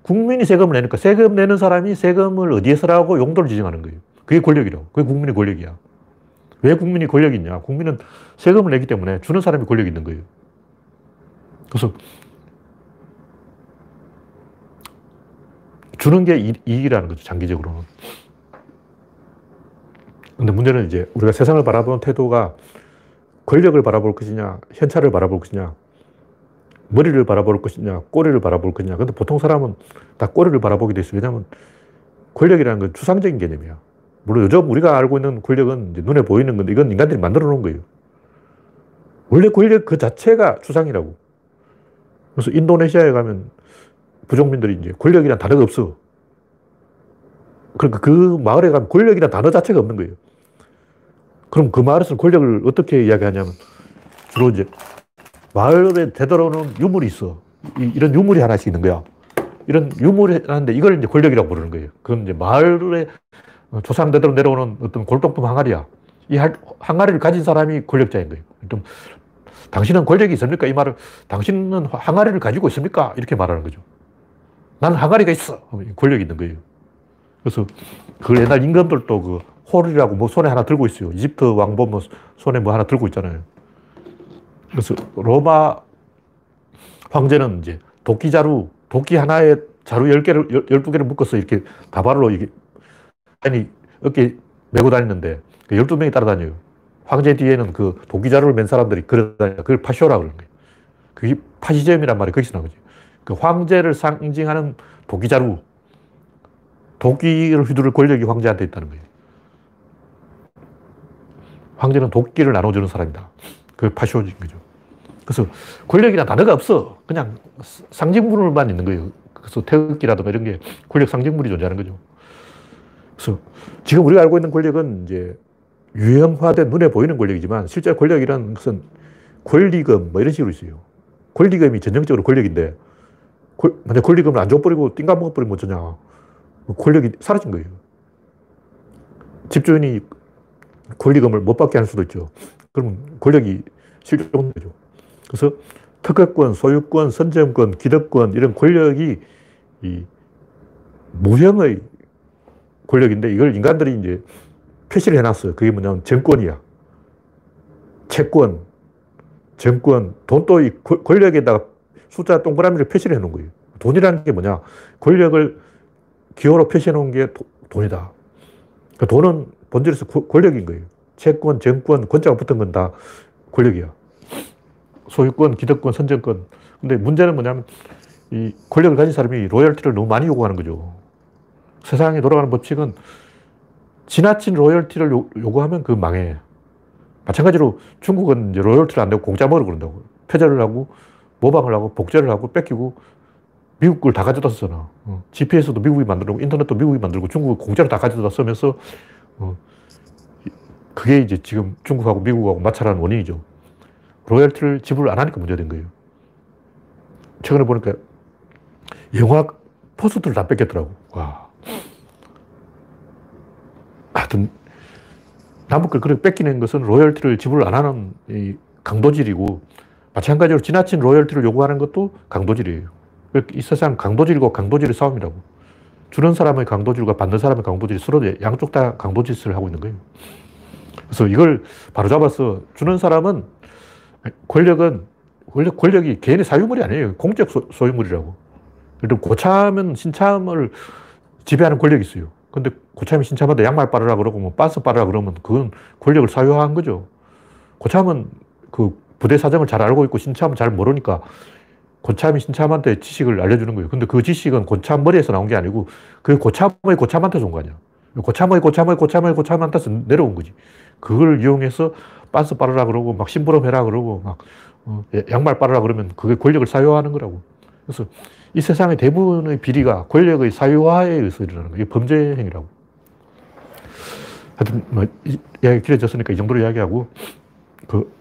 국민이 세금을 내니까 세금 내는 사람이 세금을 어디에 쓰라고 용도를 지정하는 거예요. 그게 권력이라고. 그게 국민의 권력이야. 왜 국민이 권력이 있냐. 국민은 세금을 내기 때문에 주는 사람이 권력이 있는 거예요. 그래서 주는 게 이익이라는 거죠, 장기적으로는. 근데 문제는 이제 우리가 세상을 바라보는 태도가 권력을 바라볼 것이냐, 현찰을 바라볼 것이냐, 머리를 바라볼 것이냐, 꼬리를 바라볼 것이냐. 근데 보통 사람은 다 꼬리를 바라보게 돼 있어요. 왜냐하면 권력이라는 건 추상적인 개념이야. 물론 요즘 우리가 알고 있는 권력은 눈에 보이는 건데 이건 인간들이 만들어 놓은 거예요. 원래 권력 그 자체가 추상이라고. 그래서 인도네시아에 가면 부족민들이 이제 권력이란 단어가 없어. 그러니까 그 마을에 가면 권력이란 단어 자체가 없는 거예요. 그럼 그 마을에서 권력을 어떻게 이야기하냐면 주로 이제 마을에 되돌아오는 유물이 있어. 이, 런 유물이 하나씩 있는 거야. 이런 유물이 하는데 이걸 이제 권력이라고 부르는 거예요. 그건 이제 마을에 조상대대로 내려오는 어떤 골동품 항아리야. 이 항아리를 가진 사람이 권력자인 거예요. 좀 당신은 권력이 있습니까? 이 말을 당신은 항아리를 가지고 있습니까? 이렇게 말하는 거죠. 나는 항아리가 있어. 권력이 있는 거예요. 그래서 그 옛날 임금들도 그 홀이라고 뭐 손에 하나 들고 있어요. 이집트 왕보 뭐 손에 뭐 하나 들고 있잖아요. 그래서 로마 황제는 이제 도끼 자루, 도끼 하나에 자루 10개를, 12개를 묶어서 이렇게 다발로 이게, 아니, 어깨 메고 다니는데 12명이 그 따라다녀요. 황제 뒤에는 그 도끼 자루를 맨 사람들이 걸어다녀. 그걸 파쇼라 그러는 거예요. 그게 파시점이란 말이 거기서 나오지. 그 황제를 상징하는 도끼 자루. 도끼를 휘두를 권력이 황제한테 있다는 거예요. 황제는 도끼를 나눠주는 사람이다. 그 파쇼인 거죠. 그래서 권력이란 단어가 없어. 그냥 상징물만 있는 거예요. 그래서 태극기라든가 이런 게 권력 상징물이 존재하는 거죠. 그래서 지금 우리가 알고 있는 권력은 이제 유형화된 눈에 보이는 권력이지만 실제 권력이라는 것은 권리금 뭐 이런 식으로 있어요. 권리금이 전형적으로 권력인데 만약 권리금을 안 줘버리고 띵가 먹어버리면 어쩌냐. 뭐 권력이 사라진 거예요. 집주인이 권리금을 못 받게 할 수도 있죠. 그러면 권력이 실종되죠. 그래서 특허권, 소유권, 선점권, 기득권 이런 권력이 이 무형의 권력인데 이걸 인간들이 이제 표시를 해놨어요. 그게 뭐냐면 정권이야. 채권, 정권, 돈도 이 권력에다가 숫자 동그라미를 표시를 해놓은 거예요. 돈이라는 게 뭐냐? 권력을 기호로 표시해 놓은 게 도, 돈이다. 그 돈은 본질에서 권력인 거예요. 채권, 정권, 권자가 붙은 건 다 권력이야. 소유권, 기득권, 선정권. 근데 문제는 뭐냐면 이 권력을 가진 사람이 로열티를 너무 많이 요구하는 거죠. 세상에 돌아가는 법칙은 지나친 로열티를 요, 구하면 그 망해. 마찬가지로 중국은 이제 로열티를 안 내고 공짜 먹으러 그런다고. 표절을 하고, 모방을 하고, 복제를 하고, 뺏기고, 미국 걸 다 가져다 쓰잖아. 어. GPS도 미국이 만들고, 인터넷도 미국이 만들고, 중국은 공짜로 다 가져다 쓰면서, 어. 그게 이제 지금 중국하고 미국하고 마찰하는 원인이죠. 로열티를 지불 안 하니까 문제가 된 거예요. 최근에 보니까 영화 포스터를 다 뺏겼더라고. 와. 하여튼, 걸 그렇게 뺏기는 것은 로열티를 지불 안 하는 이 강도질이고, 마찬가지로 지나친 로열티를 요구하는 것도 강도질이에요. 이 세상 강도질과 강도질의 싸움이라고. 주는 사람의 강도질과 받는 사람의 강도질이 서로 양쪽 다 강도질을 하고 있는 거예요. 그래서 이걸 바로잡아서 주는 사람은 권력은 권력, 권력이 개인의 사유물이 아니에요. 공적 소, 유물이라고 예를 고참은 신참을 지배하는 권력이 있어요. 근데 고참이 신참한테 양말 빨으라 그러고 뭐 빤스 빨으라 그러면 그건 권력을 사유화한 거죠. 고참은 그 부대 사정을 잘 알고 있고 신참은 잘 모르니까 고참이 신참한테 지식을 알려주는 거예요. 근데 그 지식은 고참 머리에서 나온 게 아니고 그 고참의 고참한테 준거 아니야. 고참의 고참의 고참의 고참한테서 내려온 거지. 그걸 이용해서 빤스 빨으라 그러고 막 심부름 해라 그러고 막 어, 양말 빨으라 그러면 그게 권력을 사유화하는 거라고. 그래서 이 세상의 대부분의 비리가 권력의 사유화에 의해서 일어나는 거예요. 범죄 행위라고. 하여튼 뭐 이야기 길어졌으니까 이 정도로 이야기하고 그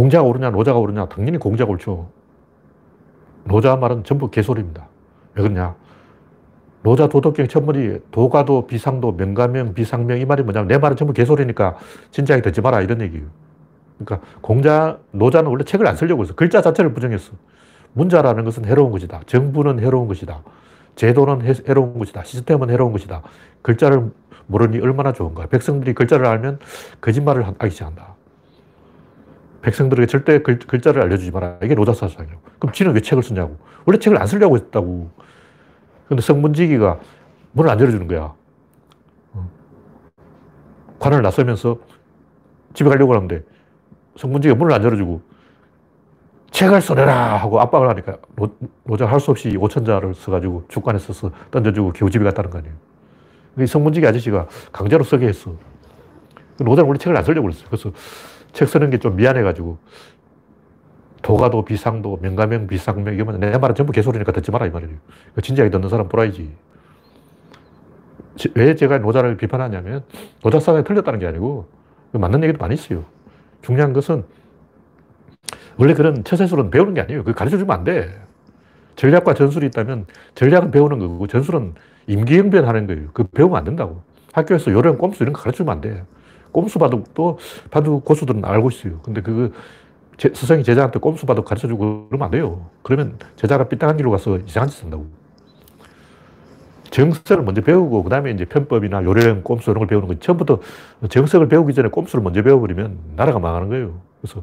공자가 옳으냐, 노자가 옳으냐? 당연히 공자가 옳죠. 노자 말은 전부 개소리입니다. 왜 그러냐? 노자 도덕경 천문이 도가도 비상도 명가명 비상명 이 말이 뭐냐면 내 말은 전부 개소리니까 진지하게 듣지 마라 이런 얘기예요. 그러니까 공자, 노자는 원래 책을 안 쓰려고 했어. 글자 자체를 부정했어. 문자라는 것은 해로운 것이다. 정부는 해로운 것이다. 제도는 해, 로운 것이다. 시스템은 해로운 것이다. 글자를 모르니 얼마나 좋은가. 백성들이 글자를 알면 거짓말을 하기 시작한다. 백성들에게 절대 글, 글자를 알려주지 마라. 이게 노자 사상이에요. 그럼 지는 왜 책을 쓰냐고. 원래 책을 안 쓰려고 했다고. 근데 성문지기가 문을 안 열어주는 거야. 어. 관을 나서면서 집에 가려고 하는데 성문지기가 문을 안 열어주고 책을 써내라 하고 압박을 하니까 노, 자 할 수 없이 5천자를 써가지고 주관에 써서 던져주고 겨우 집에 갔다는 거 아니에요. 성문지기 아저씨가 강제로 쓰게 했어. 노자는 원래 책을 안 쓰려고 그랬어요. 그래서 책 쓰는 게 좀 미안해가지고 도가도 비상도 명가명 비상명 이거면 내 말은 전부 개소리니까 듣지 마라 이 말이에요. 진지하게 듣는 사람 보라이지. 왜 제가 노자를 비판하냐면 노자사상이 틀렸다는 게 아니고 맞는 얘기도 많이 있어요. 중요한 것은 원래 그런 처세술은 배우는 게 아니에요. 그 가르쳐 주면 안 돼. 전략과 전술이 있다면 전략은 배우는 거고 전술은 임기응변 하는 거예요. 그 배우면 안 된다고. 학교에서 요령, 꼼수 이런 거 가르쳐 주면 안 돼. 꼼수 바둑도 바둑 고수들은 알고 있어요. 근데 그 제, 스승이 제자한테 꼼수 바둑 가르쳐 주고 그러면 안 돼요. 그러면 제자가 삐딱한 길로 가서 이상한 짓 한다고. 정석을 먼저 배우고 그 다음에 이제 편법이나 요령, 꼼수 이런 걸 배우는 거 처음부터 정석을 배우기 전에 꼼수를 먼저 배워버리면 나라가 망하는 거예요. 그래서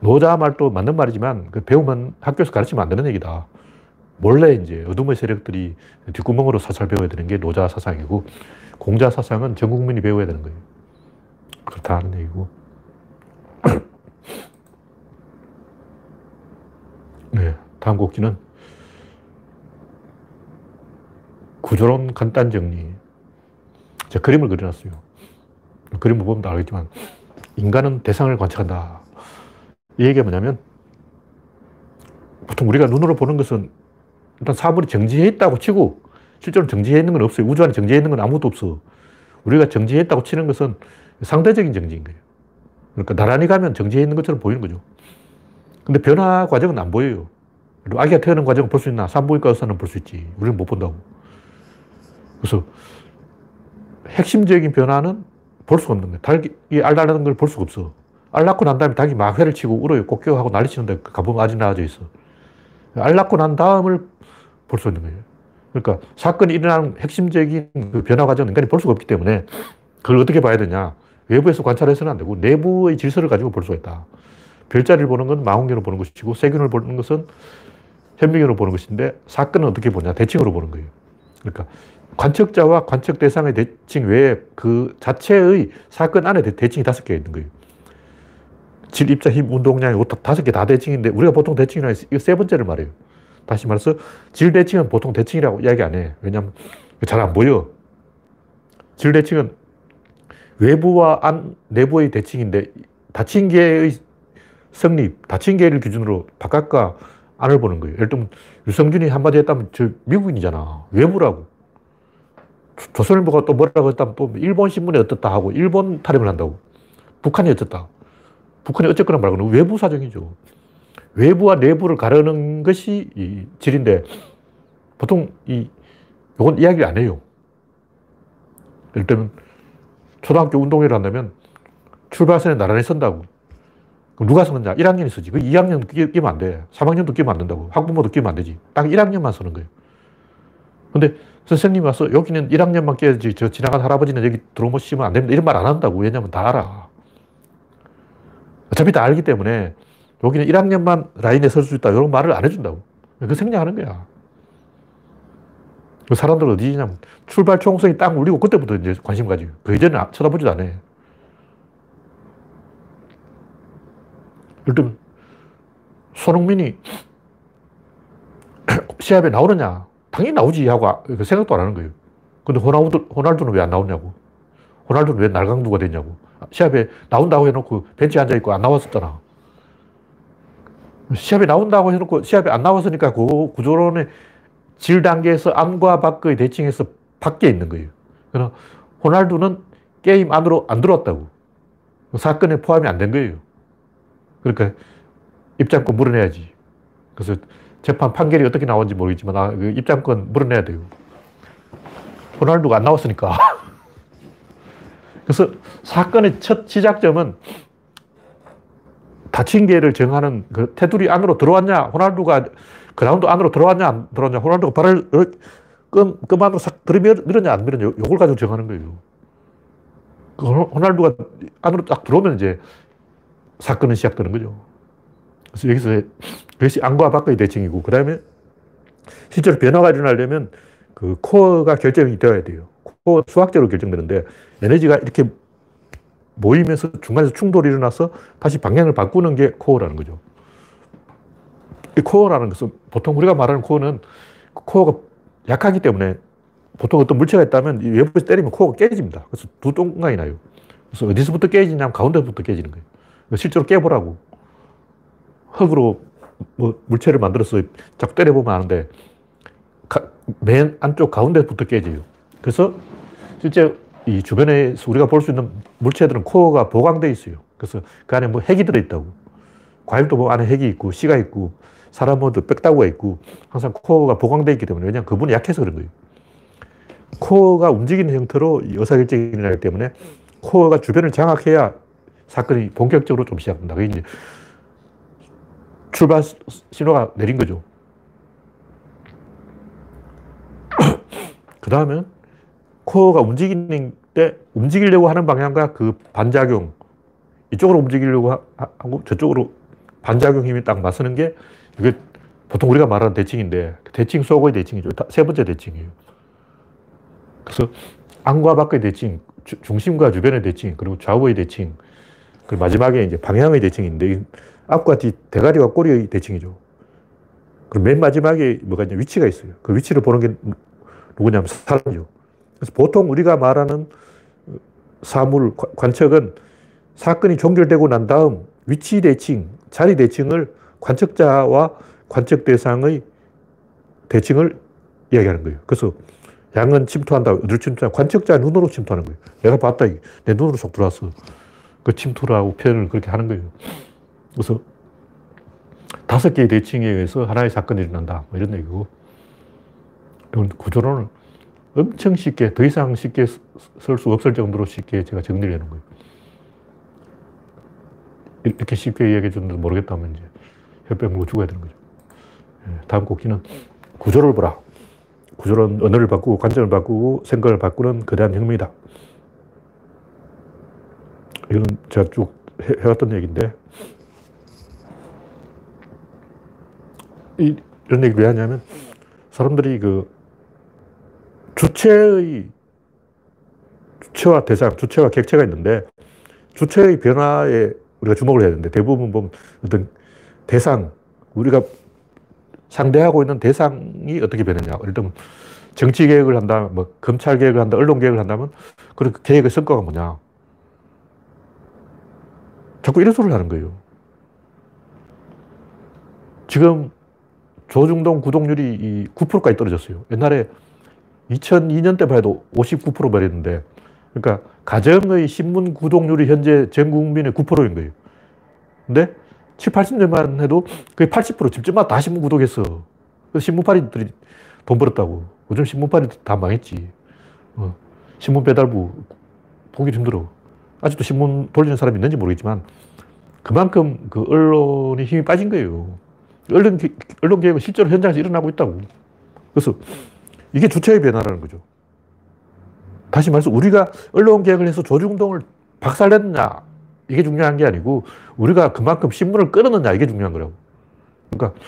노자 말도 맞는 말이지만 그 배우면 학교에서 가르치면 안 되는 얘기다. 몰래 이제 어둠의 세력들이 뒷구멍으로 사설 배워야 되는 게 노자 사상이고 공자 사상은 전 국민이 배워야 되는 거예요. 그렇다는 얘기고. [CLEARS THROAT] 네, 다음 곡기는 구조론 간단 정리. 제가 그림을 그려놨어요. 그림을 보면 알겠지만, 인간은 대상을 관측한다. 이 얘기가 뭐냐면, 보통 우리가 눈으로 보는 것은 일단 사물이 정지해 있다고 치고, 실제로 정지해 있는 건 없어요. 우주 안에 정지해 있는 건 아무것도 없어. 우리가 정지해 있다고 치는 것은 상대적인 정지인 거예요. 그러니까 나란히 가면 정지해 있는 것처럼 보이는 거죠. 근데 변화 과정은 안 보여요. 아기가 태어난 과정을 볼수 있나? 산부인과 의사는 볼 수 있지. 우리는 못 본다고. 그래서 핵심적인 변화는 볼 수가 없는 거예요. 닭이 알 낳는 걸 볼 수가 없어. 알 낳고 난 다음에 닭이 막 회를 치고 울어요. 꼭격하고 난리 치는데 가보면 아직 나아져 있어. 알 낳고 난 다음을 볼 수 있는 거예요. 그러니까 사건이 일어나는 핵심적인 그 변화 과정은 인간이 볼 수가 없기 때문에 그걸 어떻게 봐야 되냐. 외부에서 관찰해서는 안 되고 내부의 질서를 가지고 볼 수가 있다. 별자리를 보는 건 망원경으로 보는 것이고 세균을 보는 것은 현미경으로 보는 것인데 사건은 어떻게 보냐. 대칭으로 보는 거예요. 그러니까 관측자와 관측 대상의 대칭 외에 그 자체의 사건 안에 대칭이 다섯 개가 있는 거예요. 질, 입자, 힘, 운동량 이 다섯 개 다 대칭인데 우리가 보통 대칭이라 이거 세 번째를 말해요. 다시 말해서 질 대칭은 보통 대칭이라고 이야기 안 해. 왜냐하면 잘 안 보여. 질 대칭은 외부와 안, 내부의 대칭인데 닫힌 개의 성립, 닫힌 개를 기준으로 바깥과 안을 보는 거예요. 예를 들면 유성균이 한마디 했다면 저 미국인이잖아. 외부라고. 조선일보가 또 뭐라고 했다면 또 일본 신문이 어떻다 하고 일본 타령을 한다고. 북한이 어떻다. 북한이 어쨌거나 말고는 외부 사정이죠. 외부와 내부를 가르는 것이 이 질인데 보통 이, 요건 이야기를 안 해요. 예를 들면 초등학교 운동회를 한다면 출발선에 나란히 선다고. 그럼 누가 서느냐? 1학년이 서지. 그 2학년 끼면 안 돼. 3학년도 끼면 안 된다고. 학부모도 끼면 안 되지. 딱 1학년만 서는 거예요. 근데 선생님이 와서 여기는 1학년만 끼야지. 저 지나간 할아버지는 여기 들어오시면 안 됩니다. 이런 말 안 한다고. 왜냐면 다 알아. 어차피 다 알기 때문에 여기는 1학년만 라인에 설 수 있다. 이런 말을 안 해준다고. 그 생략하는 거야. 그 사람들은 어디 냐면 출발 총성이 딱 울리고 그때부터 이제 관심 가지고. 그 이전에 쳐다보지도 않아요. 들면 손흥민이 [CLEARS THROAT] 시합에 나오느냐? 당연히 나오지 하고 그 생각도 안 하는 거예요. 근데 호날두, 호날두는 왜 안 나오냐고. 호날두는 왜 날강두가 됐냐고. 시합에 나온다고 해놓고 벤치에 앉아있고 안 나왔었잖아. 시합에 나온다고 해놓고 시합에 안 나왔으니까 그 구조론의 질 단계에서 안과 밖의 대칭에서 밖에 있는 거예요. 그러나 호날두는 게임 안으로 안 들어왔다고. 사건에 포함이 안 된 거예요. 그러니까 입장권 물어내야지. 그래서 재판 판결이 어떻게 나온지 모르겠지만 아, 그 입장권 물어내야 돼요. 호날두가 안 나왔으니까. [LAUGHS] 그래서 사건의 첫 시작점은 다친 개를 정하는 그 테두리 안으로 들어왔냐, 호날두가 그라운드 안으로 들어왔냐, 안 들어왔냐, 호날두가 발을 끔, 끔 안으로 싹 들이밀었냐, 안 밀었냐, 요걸 가지고 정하는 거예요. 그 호날두가 안으로 딱 들어오면 이제 사건은 시작되는 거죠. 그래서 여기서 그것이 안과 밖의 대칭이고, 그 다음에 실제로 변화가 일어나려면 그 코어가 결정이 되어야 돼요. 코어 수학적으로 결정되는데 에너지가 이렇게 모이면서 중간에서 충돌이 일어나서 다시 방향을 바꾸는 게 코어라는 거죠. 이 코어라는 것은 보통 우리가 말하는 코어는 코어가 약하기 때문에 보통 어떤 물체가 있다면 외부에서 때리면 코어가 깨집니다. 그래서 두 동강이 나요. 그래서 어디서부터 깨지냐면 가운데부터 깨지는 거예요. 실제로 깨보라고. 흙으로 뭐 물체를 만들어서 자꾸 때려보면 아는데 가, 맨 안쪽 가운데부터 깨져요. 그래서 실제 이 주변에서 우리가 볼 수 있는 물체들은 코어가 보강되어 있어요. 그래서 그 안에 뭐 핵이 들어있다고. 과일도 뭐 안에 핵이 있고, 씨가 있고, 사람도 빽다구가 있고, 항상 코어가 보강되어 있기 때문에, 왜냐하면 그분이 약해서 그런 거예요. 코어가 움직이는 형태로 의사결정이 일어나기 때문에 코어가 주변을 장악해야 사건이 본격적으로 좀 시작된다. 그게 이제 출발 신호가 내린 거죠. [COUGHS] 그 다음은 코어가 움직이는 때 움직이려고 하는 방향과 그 반작용, 이쪽으로 움직이려고 하고 저쪽으로 반작용 힘이 딱 맞서는 게 이게 보통 우리가 말하는 대칭인데 대칭 속의 대칭이죠. 세 번째 대칭이에요. 그래서 안과 밖의 대칭, 중심과 주변의 대칭, 그리고 좌우의 대칭, 그리고 마지막에 이제 방향의 대칭인데 앞과 뒤 대가리와 꼬리의 대칭이죠. 그리고 맨 마지막에 뭐가 있냐 위치가 있어요. 그 위치를 보는 게 누구냐면 사람이죠. 그래서 보통 우리가 말하는 사물, 관측은 사건이 종결되고 난 다음 위치 대칭, 자리 대칭을 관측자와 관측 대상의 대칭을 이야기하는 거예요. 그래서 양은 침투한다. 어디를 침투한 관측자 눈으로 침투하는 거예요. 내가 봤다. 내 눈으로 쏙 들어왔어. 그 침투라고 표현을 그렇게 하는 거예요. 그래서 다섯 개의 대칭에 의해서 하나의 사건이 일어난다. 뭐 이런 얘기고. 이건 구조론을 엄청 쉽게, 더 이상 쉽게 쓸 수 없을 정도로 쉽게 제가 정리를 해놓은 거예요. 이렇게 쉽게 이야기해 줬는데 모르겠다면 이제 혈병 물고 죽어야 되는 거죠. 예, 다음 곡기는 구조를 보라. 구조는 언어를 바꾸고 관점을 바꾸고 생각을 바꾸는 거대한 혁명이다. 이건 제가 쭉 해, 왔던 얘기인데 이, 이런 얘기를 왜 하냐면 사람들이 그 주체의 주체와 대상, 주체와 객체가 있는데 주체의 변화에 우리가 주목을 해야 되는데 대부분 보면 어떤 대상, 우리가 상대하고 있는 대상이 어떻게 변했냐. 예를 들면 정치 개혁을 한다, 뭐 검찰 개혁을 한다, 언론 개혁을 한다면 그 개혁의 성과가 뭐냐. 자꾸 이런 소리를 하는 거예요. 지금 조중동 구독률이 9%까지 떨어졌어요. 옛날에 2002년 때 봐도 59% 말했는데, 그러니까 가정의 신문 구독률이 현재 전 국민의 9%인 거예요. 근데 7, 80년만 해도 거의 80% 집집마다 다 신문 구독했어. 신문파리들이 돈 벌었다고. 요즘 신문파리 다 망했지. 어. 신문 배달부 보기 힘들어. 아직도 신문 돌리는 사람이 있는지 모르겠지만 그만큼 그 언론이 힘이 빠진 거예요. 언론, 언론 개혁은 실제로 현장에서 일어나고 있다고. 그래서 이게 주체의 변화라는 거죠. 다시 말해서 우리가 언론 개혁을 해서 조중동을 박살냈느냐 이게 중요한 게 아니고 우리가 그만큼 신문을 끌었느냐 이게 중요한 거라고. 그러니까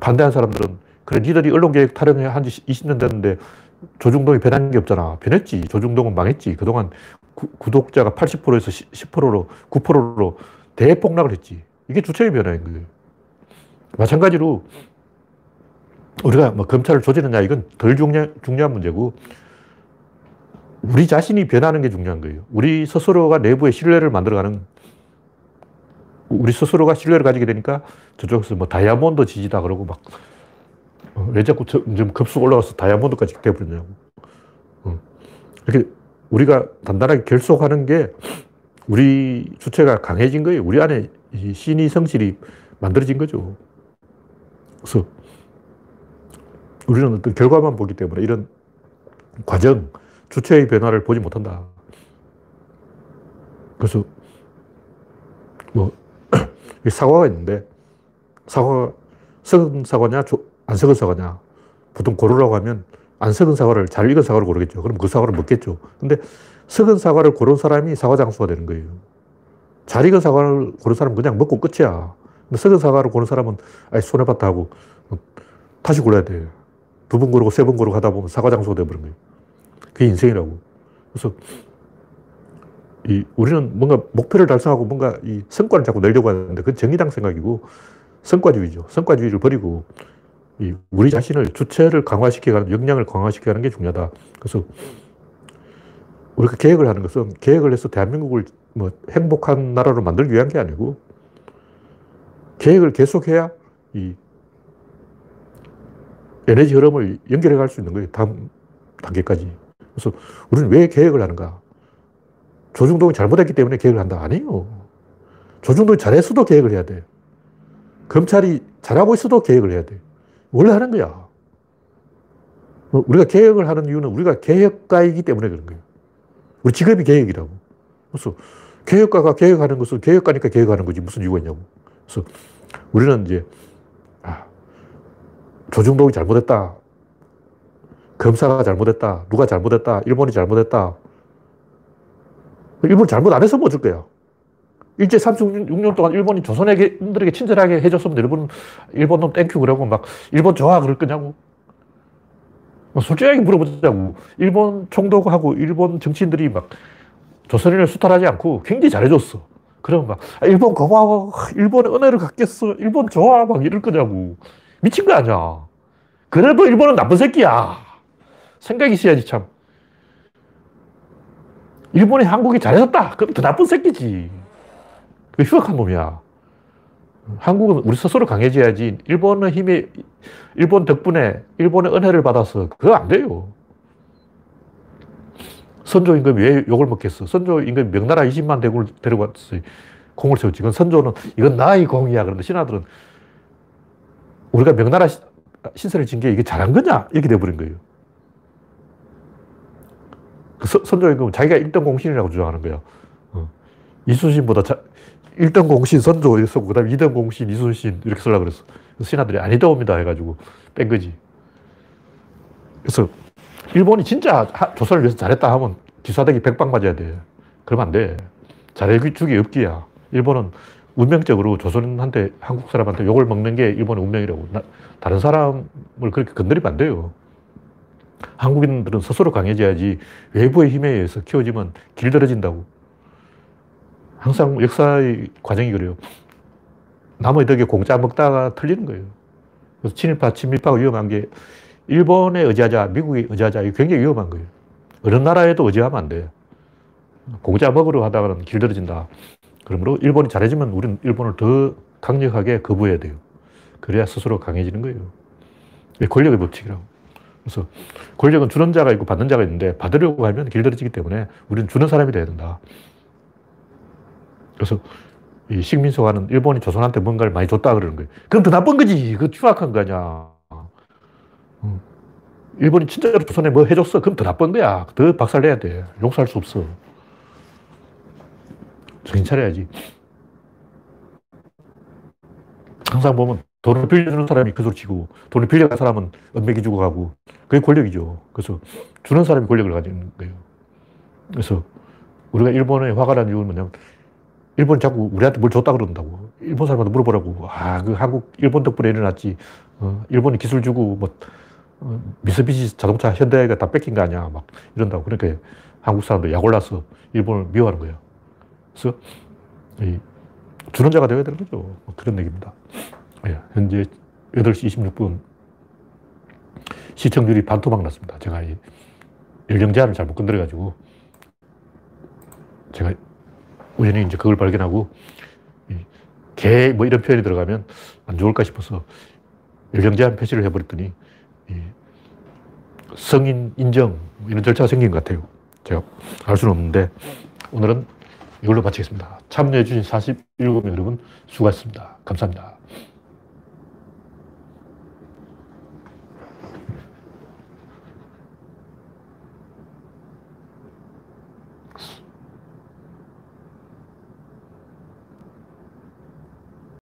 반대한 사람들은 그래 니들이 언론 개혁 타령해 한지 20년 됐는데 조중동이 변한 게 없잖아. 변했지. 조중동은 망했지. 그동안 구, 독자가 80%에서 10%로 9%로 대폭락을 했지. 이게 주체의 변화인 거예요. 마찬가지로 우리가 뭐 검찰을 조지느냐 이건 덜 중요한, 중요한 문제고 우리 자신이 변하는 게 중요한 거예요. 우리 스스로가 내부에 신뢰를 만들어가는 우리 스스로가 신뢰를 가지게 되니까 저쪽에서 뭐 다이아몬드 지지다 그러고 막 왜 자꾸 좀 급속 올라가서 다이아몬드까지 돼버리냐고. 어. 이렇게 우리가 단단하게 결속하는 게 우리 주체가 강해진 거예요. 우리 안에 신이 성질이 만들어진 거죠. 그래서 우리는 어떤 결과만 보기 때문에 이런 과정, 주체의 변화를 보지 못한다. 그래서 뭐 [CLEARS THROAT] 사과가 있는데 사과 썩은 사과냐 안 썩은 사과냐 보통 고르라고 하면 안 썩은 사과를 잘 익은 사과를 고르겠죠. 그럼 그 사과를 먹겠죠. 근데 썩은 사과를 고른 사람이 사과 장수가 되는 거예요. 잘 익은 사과를 고른 사람은 그냥 먹고 끝이야. 근데 썩은 사과를 고른 사람은 아이 손해봤다 하고 다시 골라야 돼. 두번 고르고 세 번 고르고 하다 보면 사과 장수가 되어버린 거예요. 그게 인생이라고. 그래서 이 우리는 뭔가 목표를 달성하고 뭔가 이 성과를 자꾸 내려고 하는데 그건 정의당 생각이고 성과주의죠. 성과주의를 버리고 이 우리 자신을 주체를 강화시켜가는 역량을 강화시켜가는 게 중요하다. 그래서 우리가 계획을 하는 것은 계획을 해서 대한민국을 뭐 행복한 나라로 만들기 위한 게 아니고 계획을 계속해야 이 에너지 흐름을 연결해 갈 수 있는 거예요. 다음 단계까지. 그래서 우리는 왜 계획을 하는가? 조중동이 잘못했기 때문에 계획을 한다. 아니에요. 조중동이 잘했어도 계획을 해야 돼. 검찰이 잘하고 있어도 계획을 해야 돼. 원래 하는 거야. 뭐 우리가 계획을 하는 이유는 우리가 계획가이기 때문에 그런 거예요. 우리 직업이 계획이라고. 그래서 계획가가 계획하는 것을 계획가니까 계획하는 거지 무슨 이유가 있냐고. 그래서 우리는 이제 아, 조중동이 잘못했다. 검사가 잘못했다. 누가 잘못했다. 일본이 잘못했다. 일본 잘못 안 해서 뭐 어쩔 거야. 일제 36년 동안 일본이 조선에게들에게 친절하게 해줬으면 일본, 일본 놈 thank you 그러고 막 일본 좋아 그럴 거냐고. 뭐 솔직하게 물어보자고. 일본 총독하고 일본 정치인들이 막 조선인을 수탈하지 않고 굉장히 잘해줬어. 그러면 막, 아, 일본 고마워. 일본의 은혜를 갚겠어. 일본 좋아. 막 이럴 거냐고. 미친 거 아니야. 그래도 일본은 나쁜 새끼야. 생각이 있어야지, 참. 일본이 한국이 잘해줬다. 그럼 더 나쁜 새끼지. 그 흉악한 놈이야. 한국은 우리 스스로 강해져야지. 일본의 힘이, 일본 덕분에 일본의 은혜를 받아서 그거 안 돼요. 선조 임금이 왜 욕을 먹겠어? 선조 임금이 명나라 20만 대군을 데리고 왔어요. 공을 세웠지. 그건 선조는 이건 나의 공이야. 그런데 신하들은 우리가 명나라 신세를 진 게 이게 잘한 거냐? 이렇게 돼버린 거예요. 그 선조 임금은 자기가 1등 공신이라고 주장하는 거야. 어. 이순신보다 자, 1등 공신 선조 쓰고, 그 다음에 2등 공신 이순신 이렇게 쓰려고 그랬어. 신하들이 아니다 옵니다 해가지고 뺀 거지. 그래서 일본이 진짜 조선을 위해서 잘했다 하면 기사대기 백방 맞아야 돼. 그러면 안 돼. 잘해주기 없기야. 일본은 운명적으로 조선한테, 한국 사람한테 욕을 먹는 게 일본의 운명이라고. 나, 다른 사람을 그렇게 건드리면 안 돼요. 한국인들은 스스로 강해져야지 외부의 힘에 의해서 키워지면 길들어진다고. 항상 역사의 과정이 그래요. 남의 덕에 공짜 먹다가 틀리는 거예요. 그래서 친일파, 친밀파가 위험한 게 일본에 의지하자, 미국에 의지하자, 이게 굉장히 위험한 거예요. 어느 나라에도 의지하면 안 돼요. 공짜 먹으러 하다가는 길들어진다. 그러므로 일본이 잘해지면 우리는 일본을 더 강력하게 거부해야 돼요. 그래야 스스로 강해지는 거예요. 권력의 법칙이라고. 그래서 권력은 주는 자가 있고 받는 자가 있는데 받으려고 하면 길들어지기 때문에 우리는 주는 사람이 돼야 된다. 그래서 이 식민소가는 일본이 조선한테 뭔가를 많이 줬다 그러는 거예요. 그럼 더 나쁜 거지. 그 추악한 거 아니야. 일본이 진짜로 조선에 뭐 해줬어? 그럼 더 나쁜 거야. 더 박살내야 돼. 용서할 수 없어. 정신 차려야지. 항상 보면 돈을 빌려주는 사람이 그 소리 치고 돈을 빌려간 사람은 은맥이 주고 가고 그게 권력이죠. 그래서 주는 사람이 권력을 가지는 거예요. 그래서 우리가 일본에 화가 난 이유는 뭐냐면 일본이 자꾸 우리한테 뭘 줬다 그런다고. 일본 사람한테 물어보라고. 아, 그 한국, 일본 덕분에 일어났지. 어, 일본이 기술 주고 뭐 어, 미쓰비시 자동차 현대가 다 뺏긴 거 아니야. 막 이런다고. 그러니까 한국 사람들 약 올라서 일본을 미워하는 거예요. 그래서 이 주는 자가 되어야 되는 거죠. 뭐 그런 얘기입니다. 예, 현재 8시 26분 시청률이 반토막 났습니다. 제가 이 연령 제한을 잘못 건드려가지고 제가 우연히 이제 그걸 발견하고 개 뭐 이런 표현이 들어가면 안 좋을까 싶어서 연령 제한 표시를 해버렸더니 성인 인정 뭐 이런 절차가 생긴 것 같아요. 제가 알 수는 없는데 오늘은 이걸로 마치겠습니다. 참여해주신 47명 여러분 수고하셨습니다. 감사합니다.